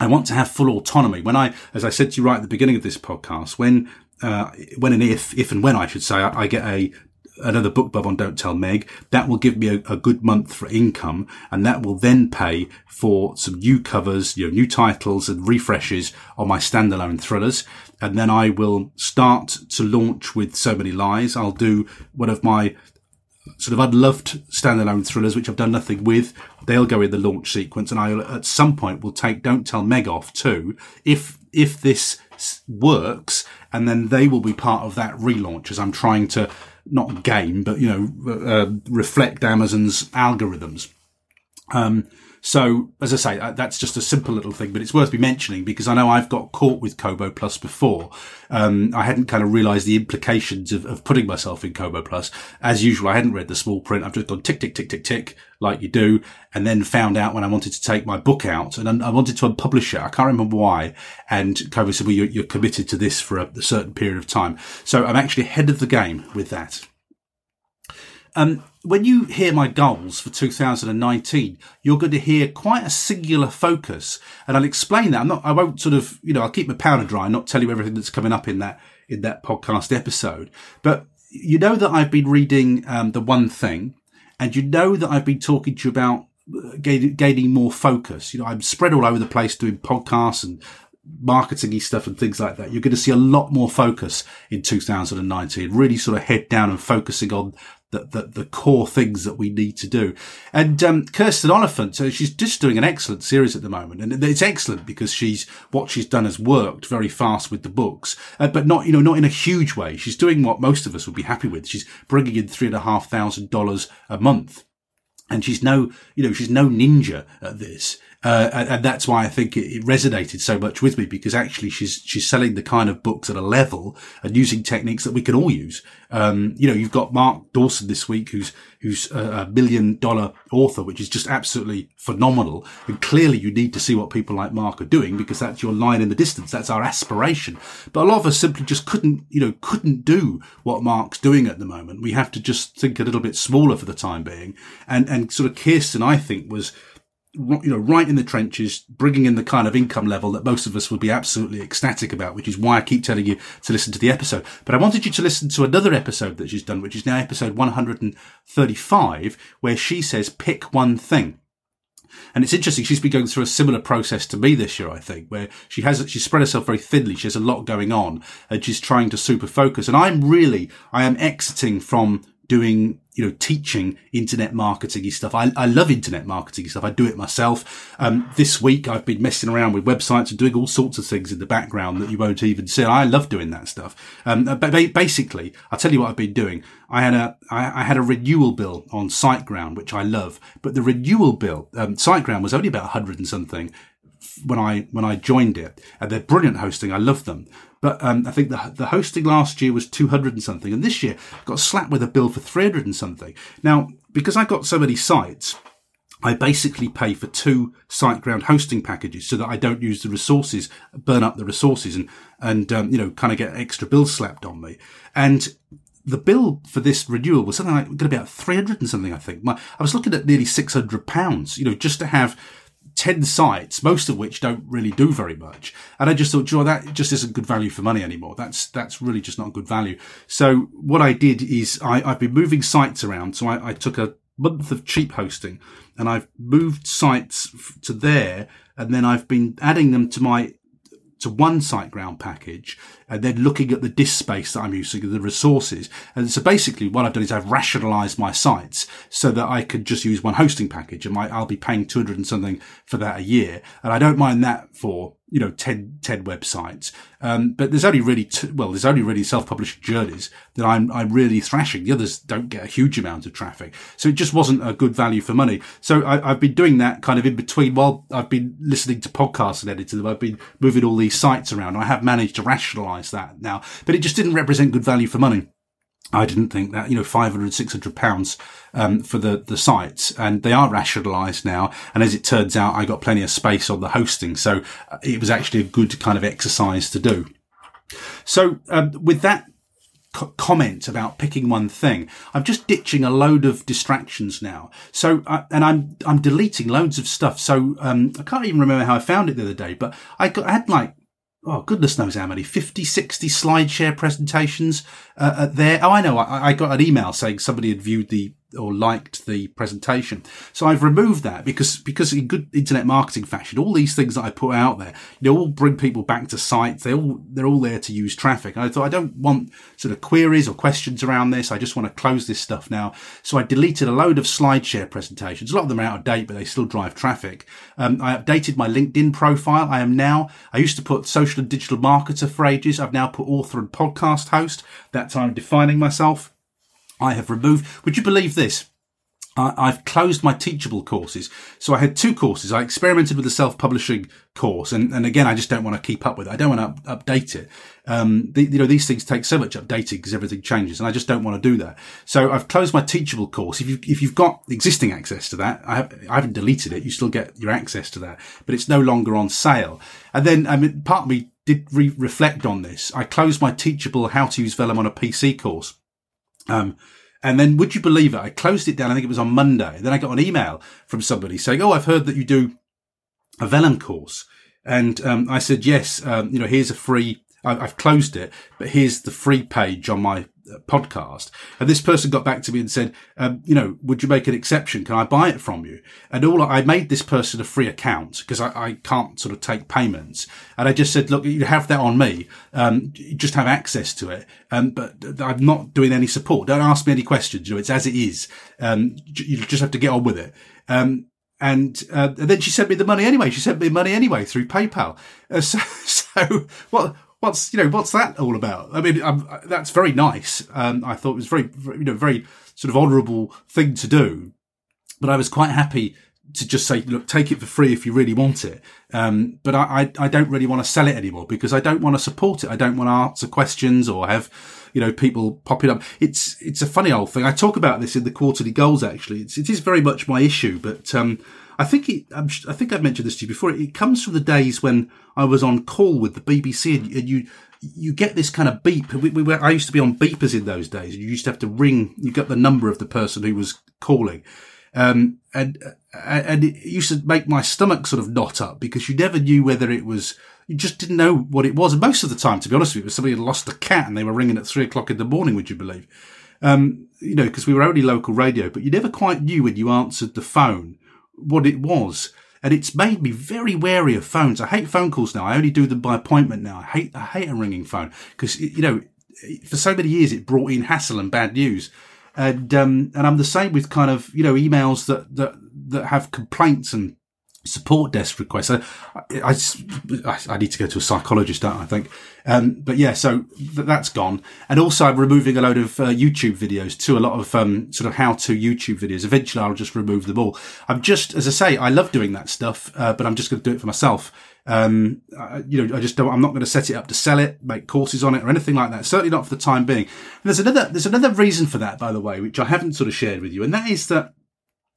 I want to have full autonomy. When I, as I said to you right at the beginning of this podcast, when uh, when and if, if and when I should say, I, I, get a another BookBub on Don't Tell Meg. That will give me a, a, good month for income and that will then pay for some new covers, you know, new titles and refreshes on my standalone thrillers. And then I will start to launch with So Many Lies. I'll do one of my sort of unloved standalone thrillers, which I've done nothing with. They'll go in the launch sequence and I at some point will take Don't Tell Meg off too. If, if this works and then they will be part of that relaunch as I'm trying to not game, but you know, uh, reflect Amazon's algorithms. Um, so, as I say, uh, that's just a simple little thing, but it's worth me mentioning because I know I've got caught with Kobo Plus before. Um, I hadn't kind of realized the implications of, of, putting myself in Kobo Plus. As usual, I hadn't read the small print. I've just gone tick, tick, tick, tick, tick, like you do, and then found out when I wanted to take my book out and I wanted to unpublish it. I can't remember why. And Kobo said, well, you're, you're committed to this for a, a certain period of time. So I'm actually ahead of the game with that. Um, when you hear my goals for 2019, you're going to hear quite a singular focus, and I'll explain that. I'm not, I won't sort of, you know, I'll keep my powder dry and not tell you everything that's coming up in that in that podcast episode. But you know that I've been reading um, the one thing, and you know that I've been talking to you about uh, gaining, gaining more focus. You know, I'm spread all over the place doing podcasts and marketingy stuff and things like that. You're going to see a lot more focus in 2019, really sort of head down and focusing on the, the, the core things that we need to do. And um, Kirsten Oliphant, so she's just doing an excellent series at the moment, and it's excellent because she's what she's done has worked very fast with the books, uh, but not you know not in a huge way. She's doing what most of us would be happy with. She's bringing in three and a half thousand dollars a month. And she's no, you know, she's no ninja at this. Uh, and, and, that's why I think it, it, resonated so much with me because actually she's she's selling the kind of books at a level and using techniques that we can all use. Um, you know, you've got Mark Dawson this week, who's who's a, a million dollar author, which is just absolutely phenomenal. And clearly, you need to see what people like Mark are doing because that's your line in the distance. That's our aspiration. But a lot of us simply just couldn't, you know, couldn't do what Mark's doing at the moment. We have to just think a little bit smaller for the time being. And and sort of Kirsten, I think, was you know, right in the trenches, bringing in the kind of income level that most of us would be absolutely ecstatic about, which is why I keep telling you to listen to the episode. But I wanted you to listen to another episode that she's done, which is now episode 135, where she says, pick one thing. And it's interesting. She's been going through a similar process to me this year, I think, where she has, she's spread herself very thinly. She has a lot going on and she's trying to super focus. And I'm really, I am exiting from doing, you know, teaching internet marketing stuff. I, I love internet marketing stuff. I do it myself. Um, this week I've been messing around with websites and doing all sorts of things in the background that you won't even see. I love doing that stuff. Um, but basically, I'll tell you what I've been doing. I had a, I, I had a renewal bill on SiteGround, which I love, but the renewal bill, um, SiteGround was only about a hundred and something when I when I joined it, and they're brilliant hosting. I love them. But um, I think the the hosting last year was two hundred and something, and this year I got slapped with a bill for three hundred and something. Now, because I've got so many sites, I basically pay for two SiteGround hosting packages so that I don't use the resources, burn up the resources, and and um, you know kind of get extra bills slapped on me. And the bill for this renewal was something like going to be about three hundred and something. I think My, I was looking at nearly six hundred pounds. You know, just to have 10 sites, most of which don't really do very much. And I just thought, Joe, that just isn't good value for money anymore. That's, that's really just not good value. So what I did is I, have been moving sites around. So I, I took a month of cheap hosting and I've moved sites to there and then I've been adding them to my to one SiteGround package and then looking at the disk space that I'm using, the resources. And so basically what I've done is I've rationalized my sites so that I could just use one hosting package and my, I'll be paying 200 and something for that a year. And I don't mind that for you know, 10, 10 websites. Um, but there's only really two, well, there's only really self-published journeys that I'm, I'm really thrashing. The others don't get a huge amount of traffic. So it just wasn't a good value for money. So I, have been doing that kind of in between while I've been listening to podcasts and editing them. I've been moving all these sites around. I have managed to rationalize that now, but it just didn't represent good value for money. I didn't think that, you know, 500, 600 pounds, um, for the, the sites and they are rationalized now. And as it turns out, I got plenty of space on the hosting. So uh, it was actually a good kind of exercise to do. So, um, with that co- comment about picking one thing, I'm just ditching a load of distractions now. So, uh, and I'm, I'm deleting loads of stuff. So, um, I can't even remember how I found it the other day, but I got, I had like oh goodness knows how many. 50 60 SlideShare presentations uh, there. Oh i know. I, I, got an email saying somebody had viewed the or liked the presentation. So I've removed that because, because in good internet marketing fashion, all these things that I put out there, know, all bring people back to sites. They all, they're all there to use traffic. And I thought I don't want sort of queries or questions around this. I just want to close this stuff now. So I deleted a load of SlideShare presentations. A lot of them are out of date, but they still drive traffic. Um, I updated my LinkedIn profile. I am now, I used to put social and digital marketer for ages. I've now put author and podcast host. That time defining myself. I have removed, would you believe this? I've closed my teachable courses. So I had two courses. I experimented with the self-publishing course. And, and again, I just don't want to keep up with it. I don't want to up, update it. Um, the, you know, these things take so much updating because everything changes and I just don't want to do that. So I've closed my teachable course. If you, if you've got existing access to that, I, have, I haven't deleted it. You still get your access to that, but it's no longer on sale. And then, I mean, part of me did re- reflect on this. I closed my teachable how to use Vellum on a PC course. Um, and then would you believe it? I closed it down. I think it was on Monday. Then I got an email from somebody saying, Oh, I've heard that you do a Vellum course. And, um, I said, yes, um, you know, here's a free, I've closed it, but here's the free page on my podcast. And this person got back to me and said, um, you know, would you make an exception? Can I buy it from you? And all I made this person a free account because I, I, can't sort of take payments. And I just said, look, you have that on me. Um, just have access to it. Um, but I'm not doing any support. Don't ask me any questions. You know, it's as it is. Um, you just have to get on with it. Um, and, uh, and then she sent me the money anyway. She sent me money anyway through PayPal. Uh, so, so what, what's you know what's that all about? I mean, um, that's very nice. Um, I thought it was very, very, you know very sort of honourable thing to do, but I was quite happy to just say, look, take it for free if you really want it. Um, but I, I, I, don't really want to sell it anymore because I don't want to support it. I don't want to answer questions or have, you know, people popping up. It's, it's a funny old thing. I talk about this in the quarterly goals, actually. It's, it is very much my issue, but, um, I think it, i think I've mentioned this to you before. It comes from the days when I was on call with the BBC and, and you, you get this kind of beep. We, we were, I used to be on beepers in those days. You used to have to ring. You got the number of the person who was calling. Um, and, uh, and it used to make my stomach sort of knot up because you never knew whether it was, you just didn't know what it was. And most of the time, to be honest with you, it was somebody had lost a cat and they were ringing at three o'clock in the morning, would you believe? Um, you know, because we were only local radio, but you never quite knew when you answered the phone what it was. And it's made me very wary of phones. I hate phone calls now. I only do them by appointment now. I hate, I hate a ringing phone because, you know, for so many years it brought in hassle and bad news. And, um, and I'm the same with kind of, you know, emails that, that, that have complaints and support desk requests. I, I, I, need to go to a psychologist, don't I, I think? Um, but yeah, so th- that's gone. And also I'm removing a load of uh, YouTube videos too, a lot of, um, sort of how to YouTube videos. Eventually I'll just remove them all. I'm just, as I say, I love doing that stuff, uh, but I'm just going to do it for myself. Um, I, you know, I just don't, I'm not going to set it up to sell it, make courses on it or anything like that. Certainly not for the time being. And there's another, there's another reason for that, by the way, which I haven't sort of shared with you. And that is that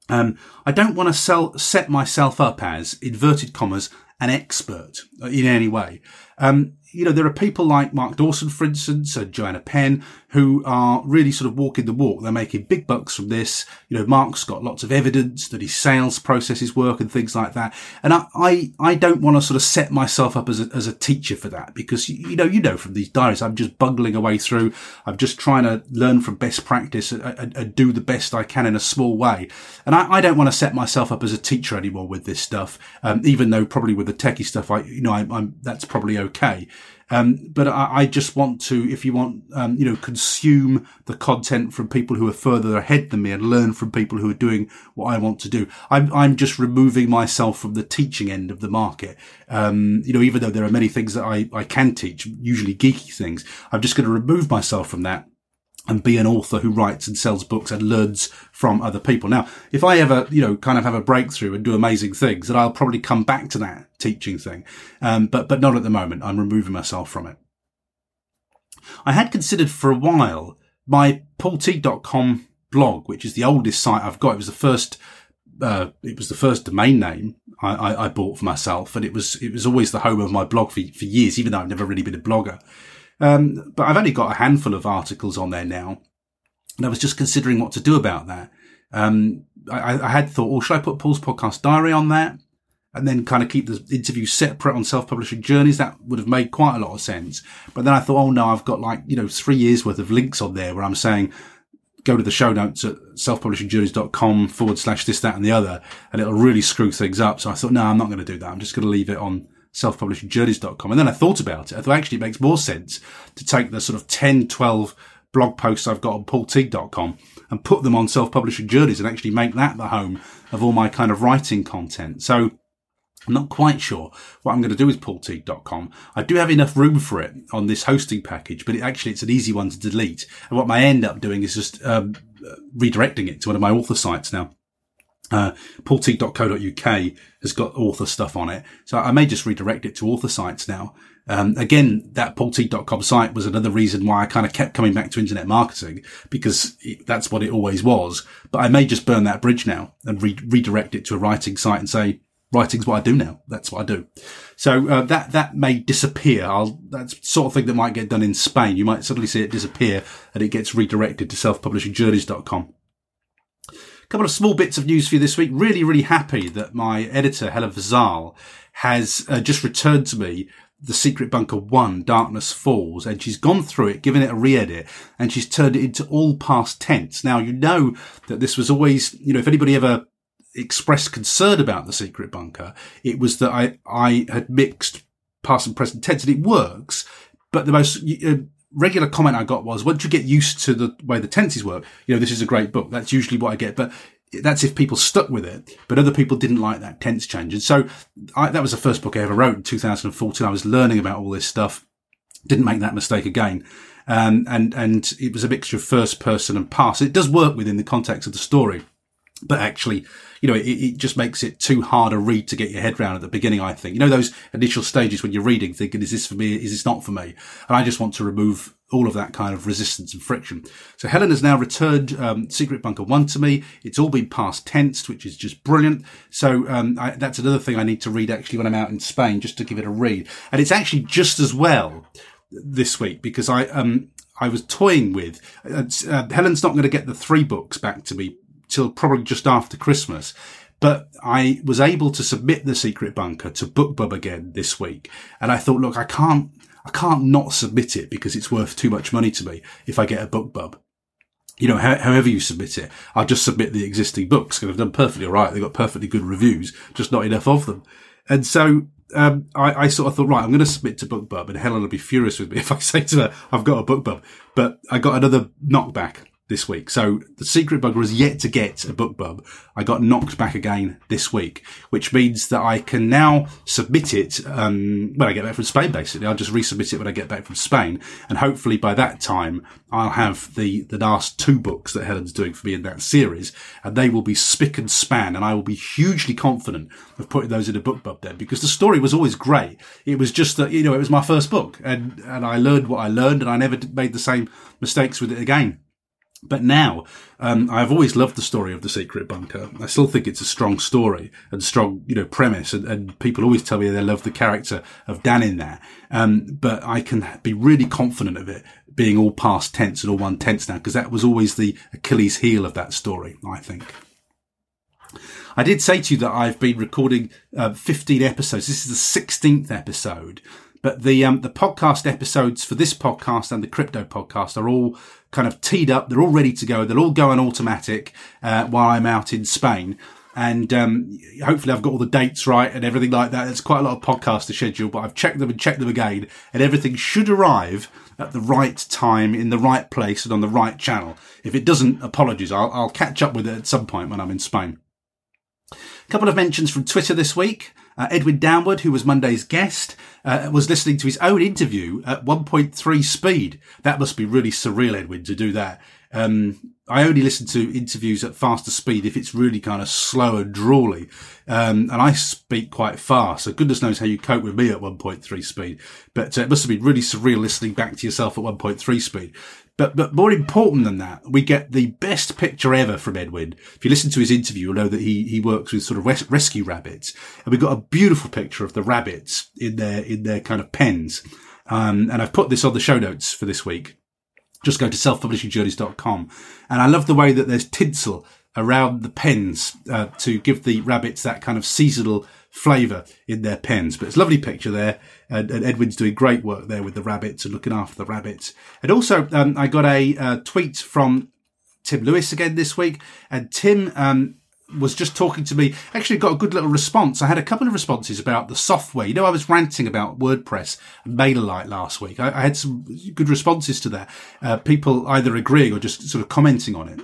um, I don't want to sell, set myself up as inverted commas an expert in any way. Um, you know, there are people like Mark Dawson, for instance, and Joanna Penn, who are really sort of walking the walk. They're making big bucks from this. You know, Mark's got lots of evidence that his sales processes work and things like that. And I, I, I don't want to sort of set myself up as a, as a teacher for that because, you know, you know, from these diaries, I'm just bungling away through. I'm just trying to learn from best practice and, and, and do the best I can in a small way. And I, I, don't want to set myself up as a teacher anymore with this stuff. Um, even though probably with the techie stuff, I, you know, I, I'm, that's probably okay. Um, but I, I, just want to, if you want, um, you know, consume the content from people who are further ahead than me and learn from people who are doing what I want to do. I'm, I'm just removing myself from the teaching end of the market. Um, you know, even though there are many things that I, I can teach, usually geeky things, I'm just going to remove myself from that and be an author who writes and sells books and learns from other people. Now, if I ever, you know, kind of have a breakthrough and do amazing things, then I'll probably come back to that teaching thing. Um, but, but not at the moment. I'm removing myself from it. I had considered for a while my paulteague.com blog, which is the oldest site I've got. It was the first, uh, it was the first domain name I, I, I, bought for myself. And it was, it was always the home of my blog for, for years, even though I've never really been a blogger. Um, but I've only got a handful of articles on there now. And I was just considering what to do about that. Um, I, I, had thought, well, should I put Paul's podcast diary on that? And then kind of keep the interview separate on self-publishing journeys. That would have made quite a lot of sense. But then I thought, oh no, I've got like, you know, three years worth of links on there where I'm saying, go to the show notes at selfpublishingjourneys.com forward slash this, that and the other. And it'll really screw things up. So I thought, no, I'm not going to do that. I'm just going to leave it on self-publishingjourneys.com. And then I thought about it. I thought actually it makes more sense to take the sort of 10, 12 blog posts I've got on paulteague.com and put them on self-publishing journeys and actually make that the home of all my kind of writing content. So I'm not quite sure what I'm going to do with paulteague.com. I do have enough room for it on this hosting package, but it actually, it's an easy one to delete. And what I end up doing is just um, redirecting it to one of my author sites now. Uh, paulteague.co.uk has got author stuff on it. So I may just redirect it to author sites now. Um, again, that paulteague.com site was another reason why I kind of kept coming back to internet marketing because it, that's what it always was. But I may just burn that bridge now and re- redirect it to a writing site and say, writing's what I do now. That's what I do. So, uh, that, that may disappear. I'll, that's sort of thing that might get done in Spain. You might suddenly see it disappear and it gets redirected to self-publishingjourneys.com couple of small bits of news for you this week. Really, really happy that my editor, Helen Vazal, has uh, just returned to me the Secret Bunker 1, Darkness Falls, and she's gone through it, given it a re-edit, and she's turned it into all past tense. Now, you know that this was always, you know, if anybody ever expressed concern about the Secret Bunker, it was that I, I had mixed past and present tense, and it works, but the most uh, regular comment I got was, once you get used to the way the tenses work, you know, this is a great book. That's usually what I get. But that's if people stuck with it, but other people didn't like that tense change. And so I, that was the first book I ever wrote in 2014. I was learning about all this stuff. Didn't make that mistake again. Um, and, and it was a mixture of first person and past. It does work within the context of the story, but actually you know, it, it, just makes it too hard a read to get your head around at the beginning, I think. You know, those initial stages when you're reading thinking, is this for me? Is this not for me? And I just want to remove all of that kind of resistance and friction. So Helen has now returned um, Secret Bunker 1 to me. It's all been past tensed, which is just brilliant. So um, I, that's another thing I need to read actually when I'm out in Spain, just to give it a read. And it's actually just as well this week because I um I was toying with uh, uh, Helen's not going to get the three books back to me till probably just after Christmas. But I was able to submit the secret bunker to BookBub again this week. And I thought, look, I can't, I can't not submit it because it's worth too much money to me if I get a BookBub. You know, however you submit it, I'll just submit the existing books because I've done perfectly all right. They've got perfectly good reviews, just not enough of them. And so um, I, I, sort of thought, right, I'm going to submit to BookBub, and Helen will be furious with me if I say to her, I've got a BookBub. But I got another knockback this week. So the secret bunker has yet to get a BookBub. I got knocked back again this week, which means that I can now submit it um, when I get back from Spain. Basically, I'll just resubmit it when I get back from Spain, and hopefully by that time I'll have the the last two books that Helen's doing for me in that series, and they will be spick and span, and I will be hugely confident of putting those in a BookBub then because the story was always great. It was just that you know it was my first book, and and I learned what I learned, and I never made the same mistakes with it again. But now, um, I've always loved the story of the secret bunker. I still think it's a strong story and strong, you know, premise. And, and people always tell me they love the character of Dan in there. Um, but I can be really confident of it being all past tense and all one tense now, because that was always the Achilles heel of that story, I think. I did say to you that I've been recording uh, 15 episodes. This is the 16th episode. But the um, the podcast episodes for this podcast and the crypto podcast are all kind of teed up. They're all ready to go. They'll all go on automatic uh, while I'm out in Spain. And um, hopefully, I've got all the dates right and everything like that. It's quite a lot of podcasts to schedule, but I've checked them and checked them again, and everything should arrive at the right time, in the right place, and on the right channel. If it doesn't, apologies. I'll, I'll catch up with it at some point when I'm in Spain. A couple of mentions from Twitter this week. Uh, Edwin Downward, who was Monday's guest, uh, was listening to his own interview at 1.3 speed. That must be really surreal, Edwin, to do that. Um, I only listen to interviews at faster speed if it's really kind of slow and drawly. Um, and I speak quite fast. So goodness knows how you cope with me at 1.3 speed. But uh, it must have been really surreal listening back to yourself at 1.3 speed. But, but more important than that, we get the best picture ever from Edwin. If you listen to his interview, you'll know that he, he works with sort of res- rescue rabbits. And we've got a beautiful picture of the rabbits in their, in their kind of pens. Um, and I've put this on the show notes for this week. Just go to selfpublishingjourneys.com. And I love the way that there's tinsel around the pens, uh, to give the rabbits that kind of seasonal flavour in their pens. But it's a lovely picture there. And, and, Edwin's doing great work there with the rabbits and looking after the rabbits. And also, um, I got a uh, tweet from Tim Lewis again this week. And Tim, um, was just talking to me. Actually, got a good little response. I had a couple of responses about the software. You know, I was ranting about WordPress and MailerLite last week. I, I had some good responses to that. Uh, people either agreeing or just sort of commenting on it.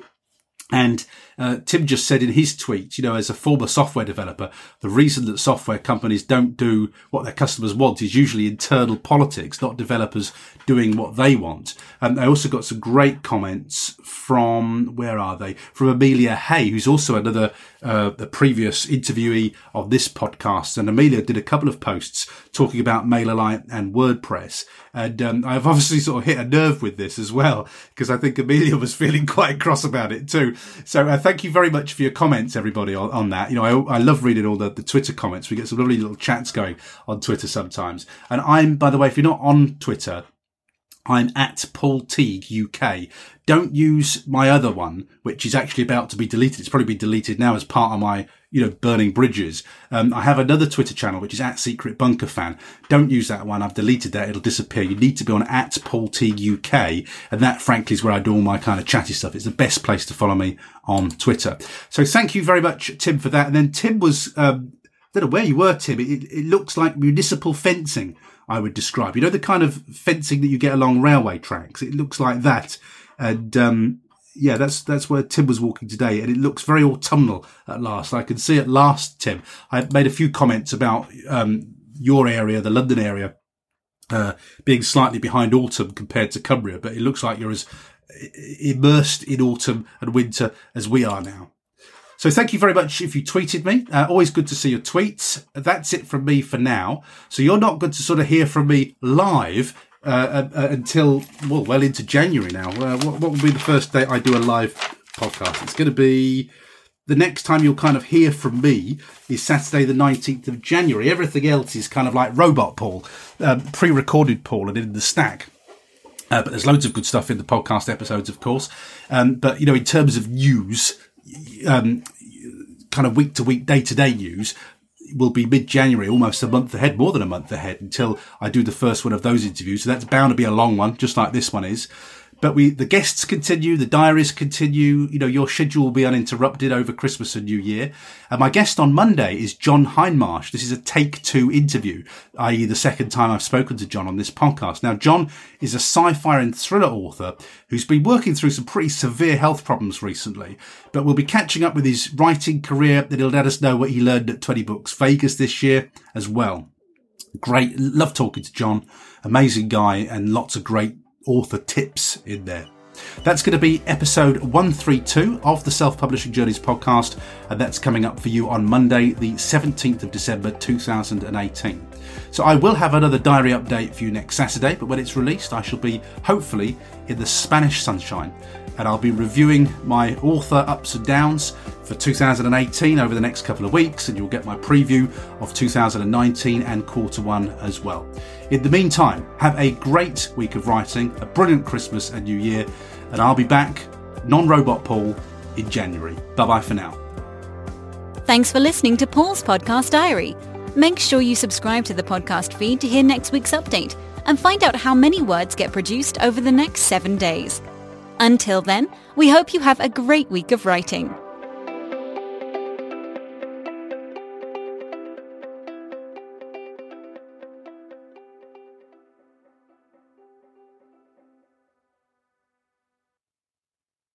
And uh, Tim just said in his tweet, you know, as a former software developer, the reason that software companies don't do what their customers want is usually internal politics, not developers doing what they want. And I also got some great comments from, where are they? From Amelia Hay, who's also another, uh, the previous interviewee of this podcast. And Amelia did a couple of posts talking about MailerLite and WordPress. And um, I've obviously sort of hit a nerve with this as well, because I think Amelia was feeling quite cross about it too. So uh, thank you very much for your comments, everybody, on, on that. You know, I, I love reading all the, the Twitter comments. We get some lovely little chats going on Twitter sometimes. And I'm, by the way, if you're not on Twitter, I'm at Paul Teague UK. Don't use my other one, which is actually about to be deleted. It's probably been deleted now as part of my, you know, burning bridges. Um, I have another Twitter channel, which is at Secret Bunker Fan. Don't use that one. I've deleted that. It'll disappear. You need to be on at Paul Teague UK. And that, frankly, is where I do all my kind of chatty stuff. It's the best place to follow me on Twitter. So thank you very much, Tim, for that. And then Tim was, um, I don't know where you were, Tim. It, it looks like municipal fencing. I would describe. You know, the kind of fencing that you get along railway tracks. It looks like that. And, um, yeah, that's, that's where Tim was walking today. And it looks very autumnal at last. I can see at last, Tim, I made a few comments about, um, your area, the London area, uh, being slightly behind autumn compared to Cumbria, but it looks like you're as immersed in autumn and winter as we are now. So thank you very much if you tweeted me. Uh, always good to see your tweets. That's it from me for now. So you're not going to sort of hear from me live uh, uh, uh until well, well into January now. Uh, what, what will be the first day I do a live podcast? It's going to be the next time you'll kind of hear from me is Saturday, the 19th of January. Everything else is kind of like robot Paul, um, pre-recorded Paul and in the stack. Uh, but there's loads of good stuff in the podcast episodes, of course. Um, but you know, in terms of news, um, kind of week to week, day to day news will be mid January, almost a month ahead, more than a month ahead until I do the first one of those interviews. So that's bound to be a long one, just like this one is. But we, the guests continue, the diaries continue. You know, your schedule will be uninterrupted over Christmas and New Year. And my guest on Monday is John Hindmarsh. This is a take two interview, i.e. the second time I've spoken to John on this podcast. Now, John is a sci-fi and thriller author who's been working through some pretty severe health problems recently, but we'll be catching up with his writing career that he'll let us know what he learned at 20 Books Vegas this year as well. Great. Love talking to John. Amazing guy and lots of great author tips in there. That's going to be episode 132 of the Self Publishing Journeys podcast, and that's coming up for you on Monday, the 17th of December 2018. So I will have another diary update for you next Saturday, but when it's released, I shall be hopefully in the Spanish sunshine and I'll be reviewing my author ups and downs for 2018 over the next couple of weeks, and you'll get my preview of 2019 and quarter one as well. In the meantime, have a great week of writing, a brilliant Christmas and New Year, and I'll be back, non robot Paul, in January. Bye bye for now. Thanks for listening to Paul's Podcast Diary. Make sure you subscribe to the podcast feed to hear next week's update and find out how many words get produced over the next seven days. Until then, we hope you have a great week of writing.